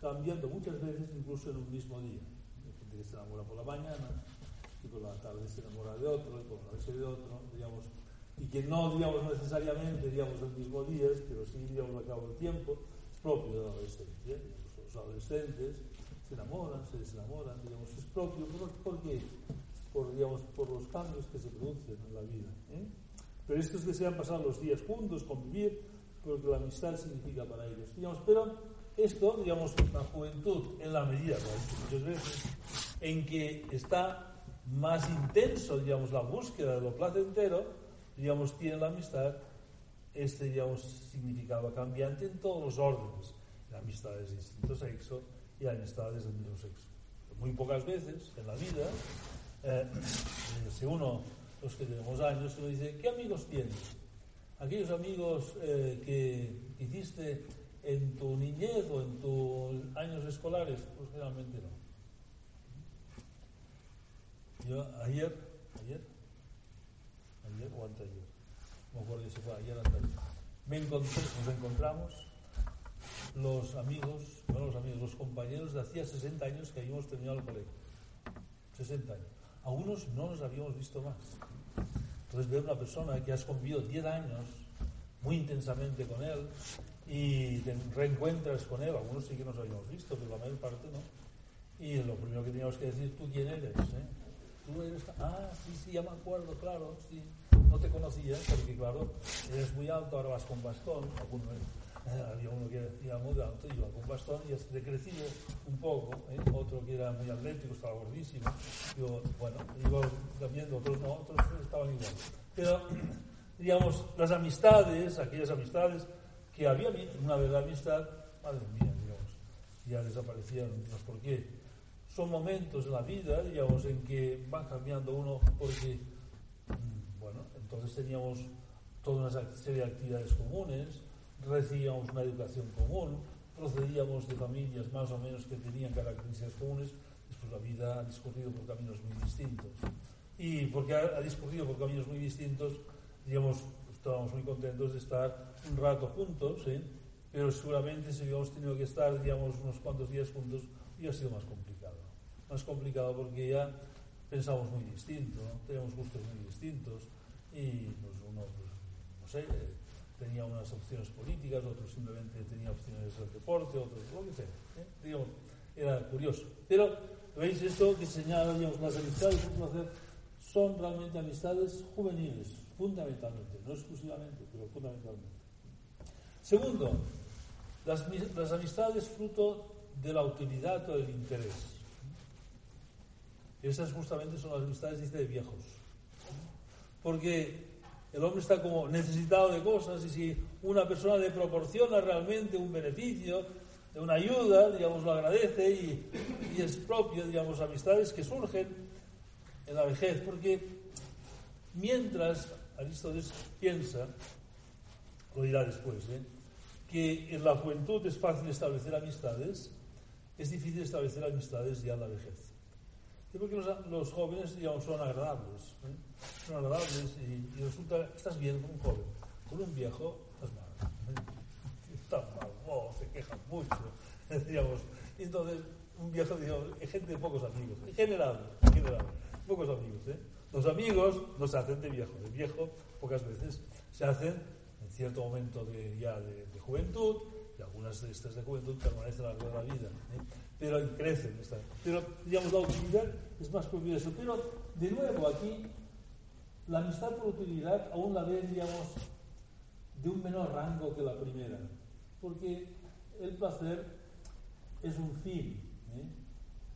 cambiando muchas veces incluso en un mismo día. Hay gente que se enamora por la mañana y por la tarde se enamora de otro y por la noche de otro, digamos, y que no, digamos, necesariamente, digamos, el mismo día, pero sí, digamos, al cabo del tiempo, propio de la adolescencia. Los adolescentes se enamoran, se desenamoran, digamos, es propio, ¿por qué? Por, digamos, por los cambios que se producen en la vida. ¿eh? Pero estos desean pasar los días juntos, convivir, porque la amistad significa para ellos. Digamos, pero esto, digamos, la juventud, en la medida, muchas veces, en que está más intenso, digamos, la búsqueda de lo placentero, digamos, tiene la amistad este, digamos, significado cambiante en todos los órdenes amistades de distinto sexo y amistades del mismo sexo. Muy pocas veces en la vida, eh, si uno, los que tenemos años, uno dice, ¿qué amigos tienes? Aquellos amigos eh, que hiciste en tu niñez o en tus años escolares, pues generalmente no. Yo ayer, ayer, ayer o anteayer, no me acuerdo si fue ayer o anteayer, me encontré, nos encontramos los amigos, no los amigos, los compañeros de hacía 60 años que habíamos terminado el colegio. 60 años. Algunos no nos habíamos visto más. Entonces ver una persona que has convivido 10 años muy intensamente con él y te reencuentras con él, algunos sí que nos habíamos visto, pero la mayor parte no. Y lo primero que teníamos que decir, ¿tú quién eres? Eh? ¿Tú eres? Ah, sí, sí, ya me acuerdo, claro, sí. No te conocía, porque claro, eres muy alto, ahora vas con bastón, alguno eh, había uno que era muy alto, iba con bastón y has decrecido un poco, ¿eh? otro que era muy atlético, estaba gordísimo, yo, bueno, iba cambiando, otros no, otros estaban igual. Pero, digamos, las amistades, aquellas amistades que había una verdad amistad, madre mía, digamos, ya desaparecieron, no sé por qué. Son momentos en la vida, digamos, en que van cambiando uno porque, mm, bueno, entonces teníamos toda una serie de actividades comunes, recibíamos una educación común, procedíamos de familias más ou menos que tenían características comunes, despois la vida ha discurrido por caminos moi distintos. E porque ha, ha discorrido por caminos moi distintos, digamos, estábamos muy contentos de estar un rato juntos, ¿eh? pero seguramente si hubiéramos tenido que estar, digamos, unos cuantos días juntos, hubiera sido más complicado. Más complicado porque ya pensamos muy distinto, ¿no? tenemos gustos muy distintos y pues uno, pues, no sé, tenía unas opciones políticas, otros simplemente tenía opciones del deporte, otros lo que sea. ¿eh? Era curioso. Pero, ¿veis esto que señala, digamos, las amistades son realmente amistades juveniles, fundamentalmente, no exclusivamente, pero fundamentalmente. Segundo, las, las amistades fruto de la utilidad o del interés. Esas justamente son las amistades, dice, de viejos. Porque el hombre está como necesitado de cosas y si una persona le proporciona realmente un beneficio, una ayuda, digamos, lo agradece y, es propio, digamos, amistades que surgen en la vejez, porque mientras Aristóteles piensa, lo dirá después, ¿eh? que en la juventud es fácil establecer amistades, es difícil establecer amistades ya en la vejez. Y porque los, jóvenes, digamos, son agradables. ¿eh? Son agradables y, resulta que estás bien con un joven. Con un viejo, estás mal. ¿eh? Está mal, oh, se quejan mucho. digamos. Y entonces, un viejo, digamos, es gente de pocos amigos. En general, en general, pocos amigos. ¿eh? Los amigos no se hacen de viejo. De viejo, pocas veces, se hacen en cierto momento de, ya de juventud, y algunas de estas de juventud permanecen a lo largo de la vida. ¿eh? Pero crecen. Pero, digamos, la utilidad es más propia eso. Pero, de nuevo, aquí, la amistad por utilidad aún la ven, digamos, de un menor rango que la primera. Porque el placer es un fin, ¿eh?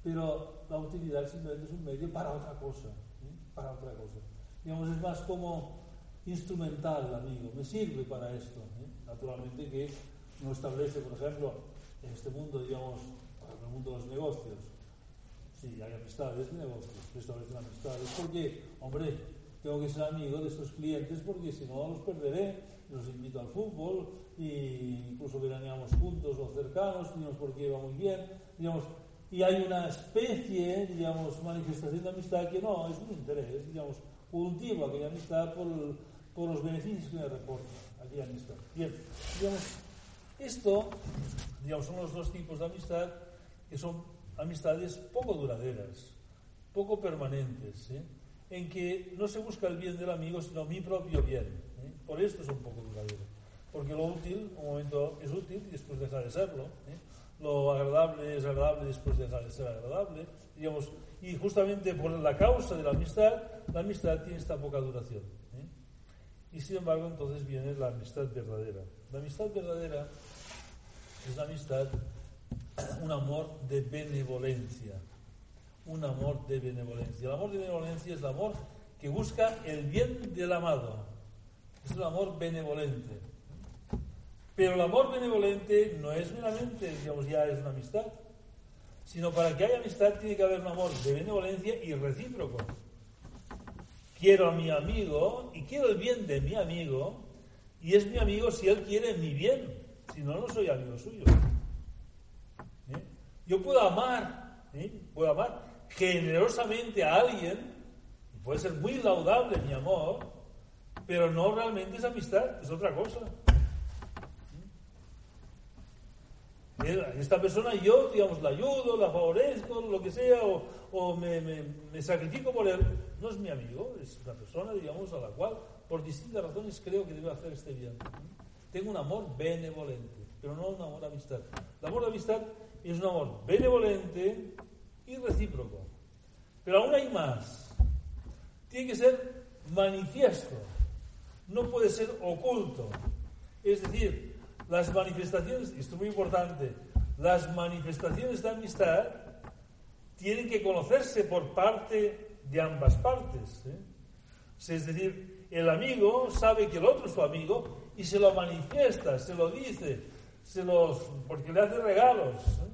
pero la utilidad simplemente es un medio para otra cosa. ¿eh? Para otra cosa. Digamos, es más como instrumental, amigo. Me sirve para esto. ¿eh? Naturalmente que no establece, por ejemplo, en este mundo, digamos, en el mundo de los negocios. Sí, hay amistades de negocios, establecen amistades. Porque, hombre, tengo que ser amigo de estos clientes porque si no los perderé. Los invito al fútbol e incluso veraneamos juntos o cercanos, digamos, porque va muy bien. Digamos, y hay una especie, digamos, manifestación de amistad que no, es un interés, digamos, cultivo aquella amistad por, por los beneficios que me reporta aquella amistad. Bien, digamos, esto, digamos, son los dos tipos de amistad que son amistades poco duraderas, poco permanentes, ¿eh? en que no se busca el bien del amigo, sino mi propio bien. ¿eh? Por esto es un poco duradero. Porque lo útil, un momento es útil y después deja de serlo. ¿eh? Lo agradable es agradable y después deja de ser agradable. Digamos, y justamente por la causa de la amistad, la amistad tiene esta poca duración. Y sin embargo, entonces viene la amistad verdadera. La amistad verdadera es la amistad un amor de benevolencia. Un amor de benevolencia. El amor de benevolencia es el amor que busca el bien del amado. Es un amor benevolente. Pero el amor benevolente no es meramente, digamos, ya es una amistad, sino para que haya amistad tiene que haber un amor de benevolencia y recíproco. Quiero a mi amigo y quiero el bien de mi amigo, y es mi amigo si él quiere mi bien, si no, no soy amigo suyo. Yo puedo amar, puedo amar generosamente a alguien, puede ser muy laudable mi amor, pero no realmente es amistad, es otra cosa. Esta persona yo, digamos, la ayudo, la favorezco, lo que sea, o, me, me, sacrifico por él. No es mi amigo, es una persona, digamos, a la cual, por distintas razones, creo que debe hacer este bien. Tengo un amor benevolente, pero no un amor de amistad. El amor de amistad es un amor benevolente y recíproco. Pero aún hay más. Tiene que ser manifiesto. No puede ser oculto. Es decir, las manifestaciones, esto es muy importante, las manifestaciones de amistad tienen que conocerse por parte de ambas partes. ¿eh? Es decir, el amigo sabe que el otro es su amigo y se lo manifiesta, se lo dice, se los, porque le hace regalos. ¿eh?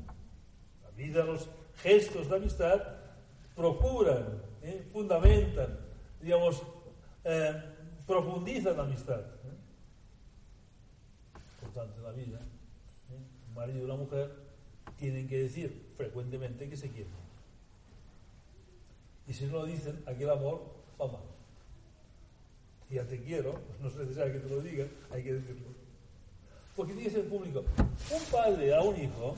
La vida, los gestos de amistad procuran, ¿eh? fundamentan, digamos, profundizan la amistad importante en la vida, ¿eh? un marido y una mujer tienen que decir frecuentemente que se quieren. Y si no lo dicen, aquel amor va mal. Ya te quiero, pues no es necesario que te lo digan, hay que decirlo. Porque tiene que ser público. Un padre a un hijo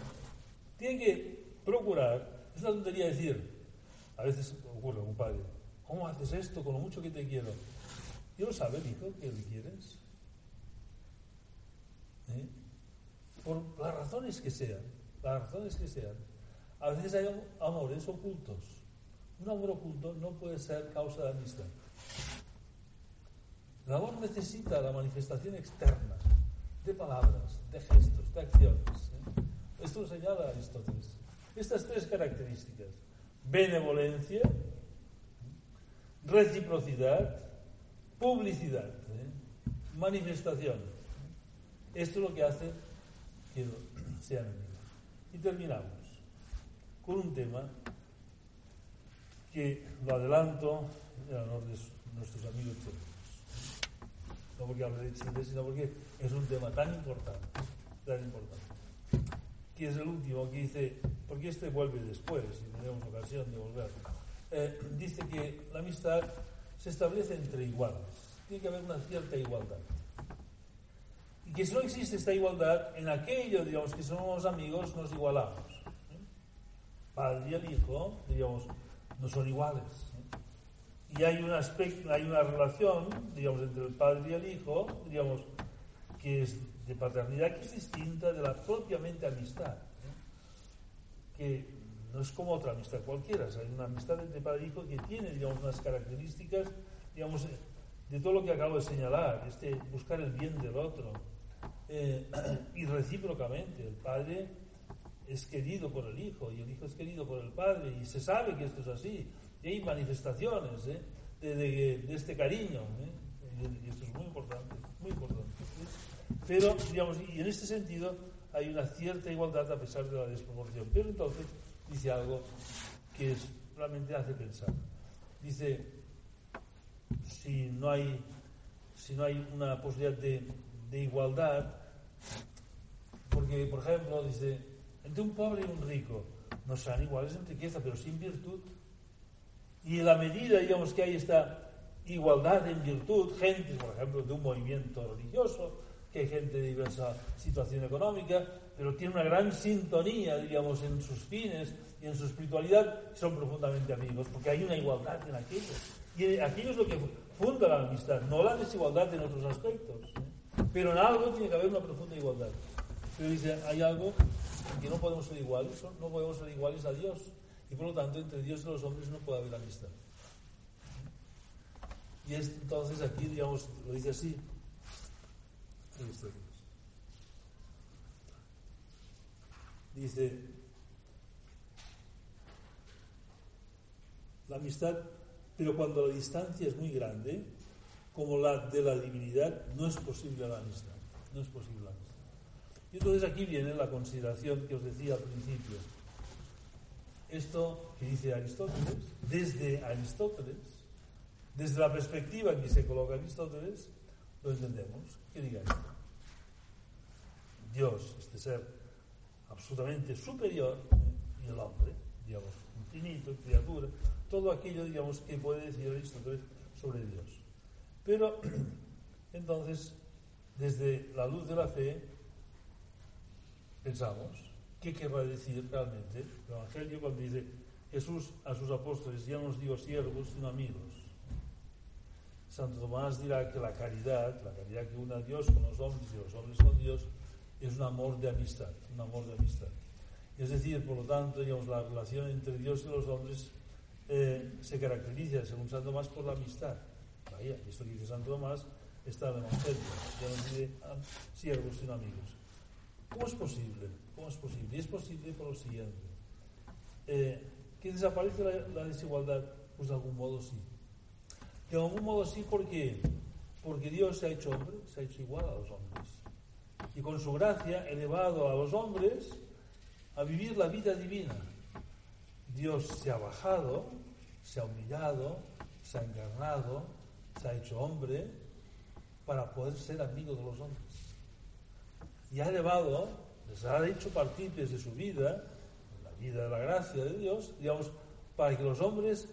tiene que procurar, es una tontería decir, a veces ocurre un padre, ¿cómo haces esto con lo mucho que te quiero? ¿Y lo sabe hijo que le quieres? ¿eh? por las razones que sean, las razones que sean. A veces hay amores ocultos. Un amor oculto no puede ser causa de amistad. El amor necesita la manifestación externa de palabras, de gestos, de acciones. ¿eh? Esto lo señala Aristóteles. Estas tres características, benevolencia, reciprocidad, publicidad, ¿eh? manifestación. Esto es lo que hace que sean amigos. Y terminamos con un tema que lo adelanto en honor de nuestros amigos chilenos. No porque hable de Chile, sino porque es un tema tan importante, tan importante. Que es el último que dice, porque este vuelve después, y tenemos ocasión de volver. Eh, dice que la amistad se establece entre iguales. Tiene que haber una cierta igualdad y que si no existe esta igualdad, en aquello, digamos, que somos amigos, nos igualamos. ¿eh? Padre y el hijo, digamos, no son iguales. ¿eh? Y hay un aspecto, hay una relación, digamos, entre el padre y el hijo, digamos, que es de paternidad, que es distinta de la propiamente amistad. Que no es como otra amistad cualquiera, hay una amistad entre padre e hijo que tiene, digamos, unas características, digamos, de todo lo que acabo de señalar, este buscar el bien del otro, eh, y recíprocamente. El padre es querido por el hijo y el hijo es querido por el padre y se sabe que esto es así. Y hay manifestaciones ¿eh? de, este cariño. ¿eh? Y esto es muy importante. Pero, digamos, y en este sentido hay una cierta igualdad a pesar de la desproporción. Pero entonces dice algo que es, realmente hace pensar. Dice, si no hay, si no hay una posibilidad de, de igualdad, porque, por ejemplo, dice, entre un pobre y un rico, no sean iguales en riqueza, pero sin virtud. Y en la medida, digamos, que hay esta igualdad en virtud, gente, por ejemplo, de un movimiento religioso, que hay gente de diversa situación económica, pero tiene una gran sintonía, digamos, en sus fines y en su espiritualidad, son profundamente amigos, porque hay una igualdad en aquello. Y aquello es lo que funda la amistad, no la desigualdad en otros aspectos. ¿eh? Pero en algo tiene que haber una profunda igualdad. Pero dice, hay algo que no podemos ser iguales, no podemos ser iguales a Dios. Y por lo tanto, entre Dios y los hombres no puede haber amistad. Y es, entonces aquí, digamos, lo dice así. Dice, la amistad, pero cuando la distancia es muy grande, como la de la divinidad, no es posible la amistad. No es posible la amistad. Y entonces aquí viene la consideración que os decía al principio. Esto que dice Aristóteles, desde Aristóteles, desde la perspectiva en que se coloca Aristóteles, lo entendemos. ¿Qué diga esto? Dios, este ser absolutamente superior, y el hombre, digamos, infinito, criatura, todo aquello, digamos, que puede decir Aristóteles sobre Dios. Pero, entonces, desde la luz de la fe, pensamos, ¿qué querrá decir realmente el Evangelio cuando dice Jesús a sus apóstoles, ya no os digo siervos, sino amigos? Santo Tomás dirá que la caridad, la caridad que une a Dios con los hombres y los hombres con Dios, es un amor de amistad, un amor de amistad. Es decir, por lo tanto, digamos, la relación entre Dios y los hombres eh, se caracteriza, según Santo Tomás, por la amistad. Vaya, esto que dice Santo Tomás está en el Evangelio, ya no dice ah, siervos sino amigos. ¿Cómo es posible? ¿Cómo es posible? Es posible por lo siguiente. Eh, ¿Que desaparece la, la, desigualdad? Pues de algún modo sí. De algún modo sí porque, porque Dios se ha hecho hombre, se ha hecho igual a los hombres. Y con su gracia elevado a los hombres a vivir la vida divina. Dios se ha bajado, se ha humillado, se ha encarnado, se ha hecho hombre para poder ser amigo de los hombres. Y ha elevado, les ha hecho partícipes de su vida, la vida de la gracia de Dios, digamos, para que los hombres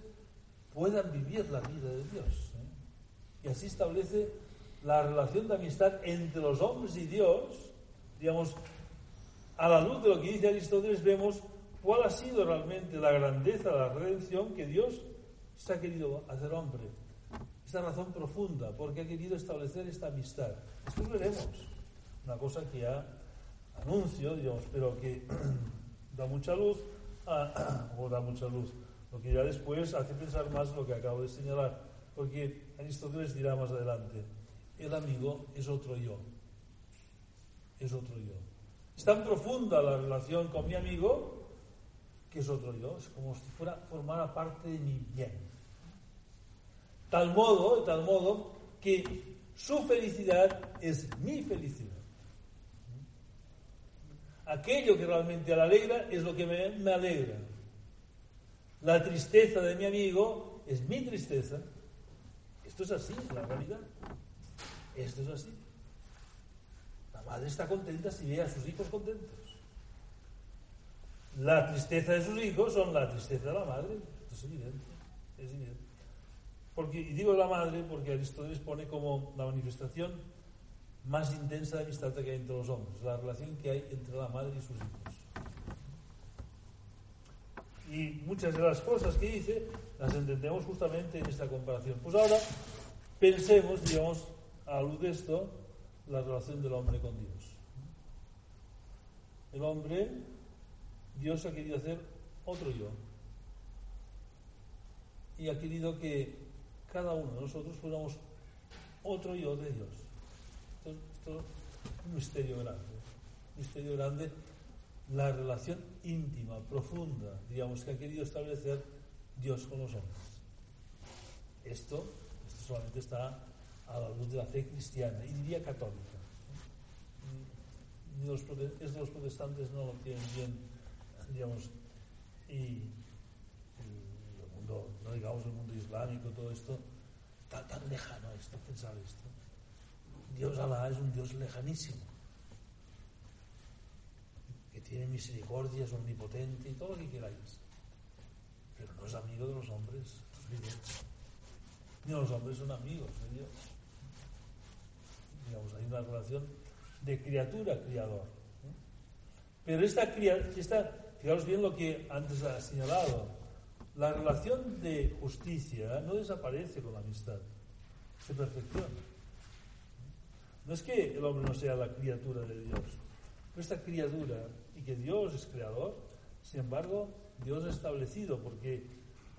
puedan vivir la vida de Dios. ¿eh? Y así establece la relación de amistad entre los hombres y Dios, digamos, a la luz de lo que dice Aristóteles, vemos cuál ha sido realmente la grandeza de la redención que Dios se ha querido hacer hombre. Esta razón profunda, porque ha querido establecer esta amistad. Después veremos una cosa que ya anuncio, digamos, pero que da mucha luz, o da mucha luz, lo que ya después hace pensar más lo que acabo de señalar, porque Aristóteles dirá más adelante, el amigo es otro yo, es otro yo. Es tan profunda la relación con mi amigo que es otro yo, es como si fuera formara parte de mi bien. Tal modo, de tal modo que su felicidad es mi felicidad. Aquello que realmente le alegra es lo que me alegra. La tristeza de mi amigo es mi tristeza. Esto es así, la realidad. Esto es así madre está contenta si ve a sus hijos contentos. La tristeza de sus hijos son la tristeza de la madre. Esto es evidente. Es evidente. Porque, y digo la madre porque Aristóteles pone como la manifestación más intensa de amistad que hay entre los hombres, la relación que hay entre la madre y sus hijos. Y muchas de las cosas que dice las entendemos justamente en esta comparación. Pues ahora pensemos, digamos, a luz de esto, la relación del hombre con Dios. El hombre, Dios ha querido hacer otro yo. Y ha querido que cada uno de nosotros fuéramos otro yo de Dios. Esto, es un misterio grande. Un misterio grande, la relación íntima, profunda, digamos, que ha querido establecer Dios con los hombres. Esto, esto solamente está a la luz de la fe cristiana y diría católica. Los, los protestantes no lo tienen bien, digamos, y, el mundo, no digamos el mundo islámico, todo esto, tan, tan lejano esto, pensar esto. Dios Alá es un Dios lejanísimo, tiene misericordia, es omnipotente y todo lo que queráis, pero no es amigo de los hombres, ni los hombres son amigos de Dios. Hay una relación de criatura-criador. Pero esta, esta, fijaros bien lo que antes ha señalado, la relación de justicia no desaparece con la amistad, se perfecciona. No es que el hombre no sea la criatura de Dios, pero esta criatura y que Dios es creador, sin embargo, Dios ha establecido porque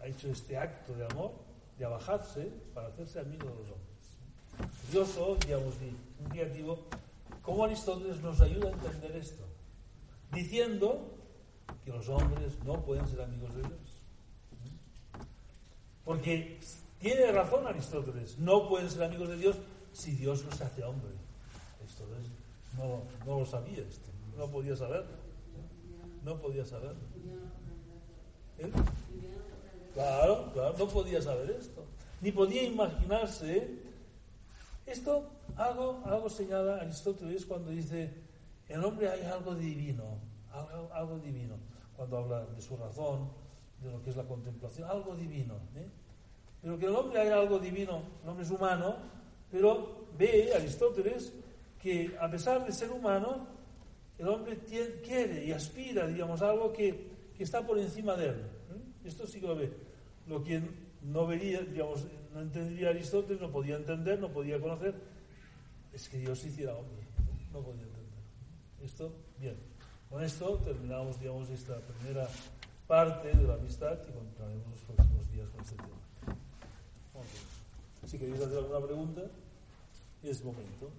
ha hecho este acto de amor, de abajarse para hacerse amigo de los hombres. Curioso, digamos, creativo, cómo Aristóteles nos ayuda a entender esto, diciendo que los hombres no pueden ser amigos de Dios. Porque tiene razón Aristóteles, no pueden ser amigos de Dios si Dios no se hace hombre. Esto No, no lo sabía esto, no podía saberlo. No podía saberlo. ¿Eh? Claro, claro, no podía saber esto. Ni podía imaginarse. Esto, algo, algo señala Aristóteles cuando dice, en el hombre hay algo divino, algo, algo divino. Cuando habla de su razón, de lo que es la contemplación, algo divino. ¿eh? Pero que en el hombre hay algo divino, el hombre es humano, pero ve Aristóteles que a pesar de ser humano, el hombre quiere y aspira, digamos, algo que, que está por encima de él. Esto sí que lo ve. Lo que no vería, digamos, no entendería Aristóteles, no podía entender, no podía conocer, es que Dios hiciera hombre. No podía entender. Esto, bien. Con esto terminamos, digamos, esta primera parte de la amistad y continuaremos los próximos días con este tema. Si queréis hacer alguna pregunta, es momento.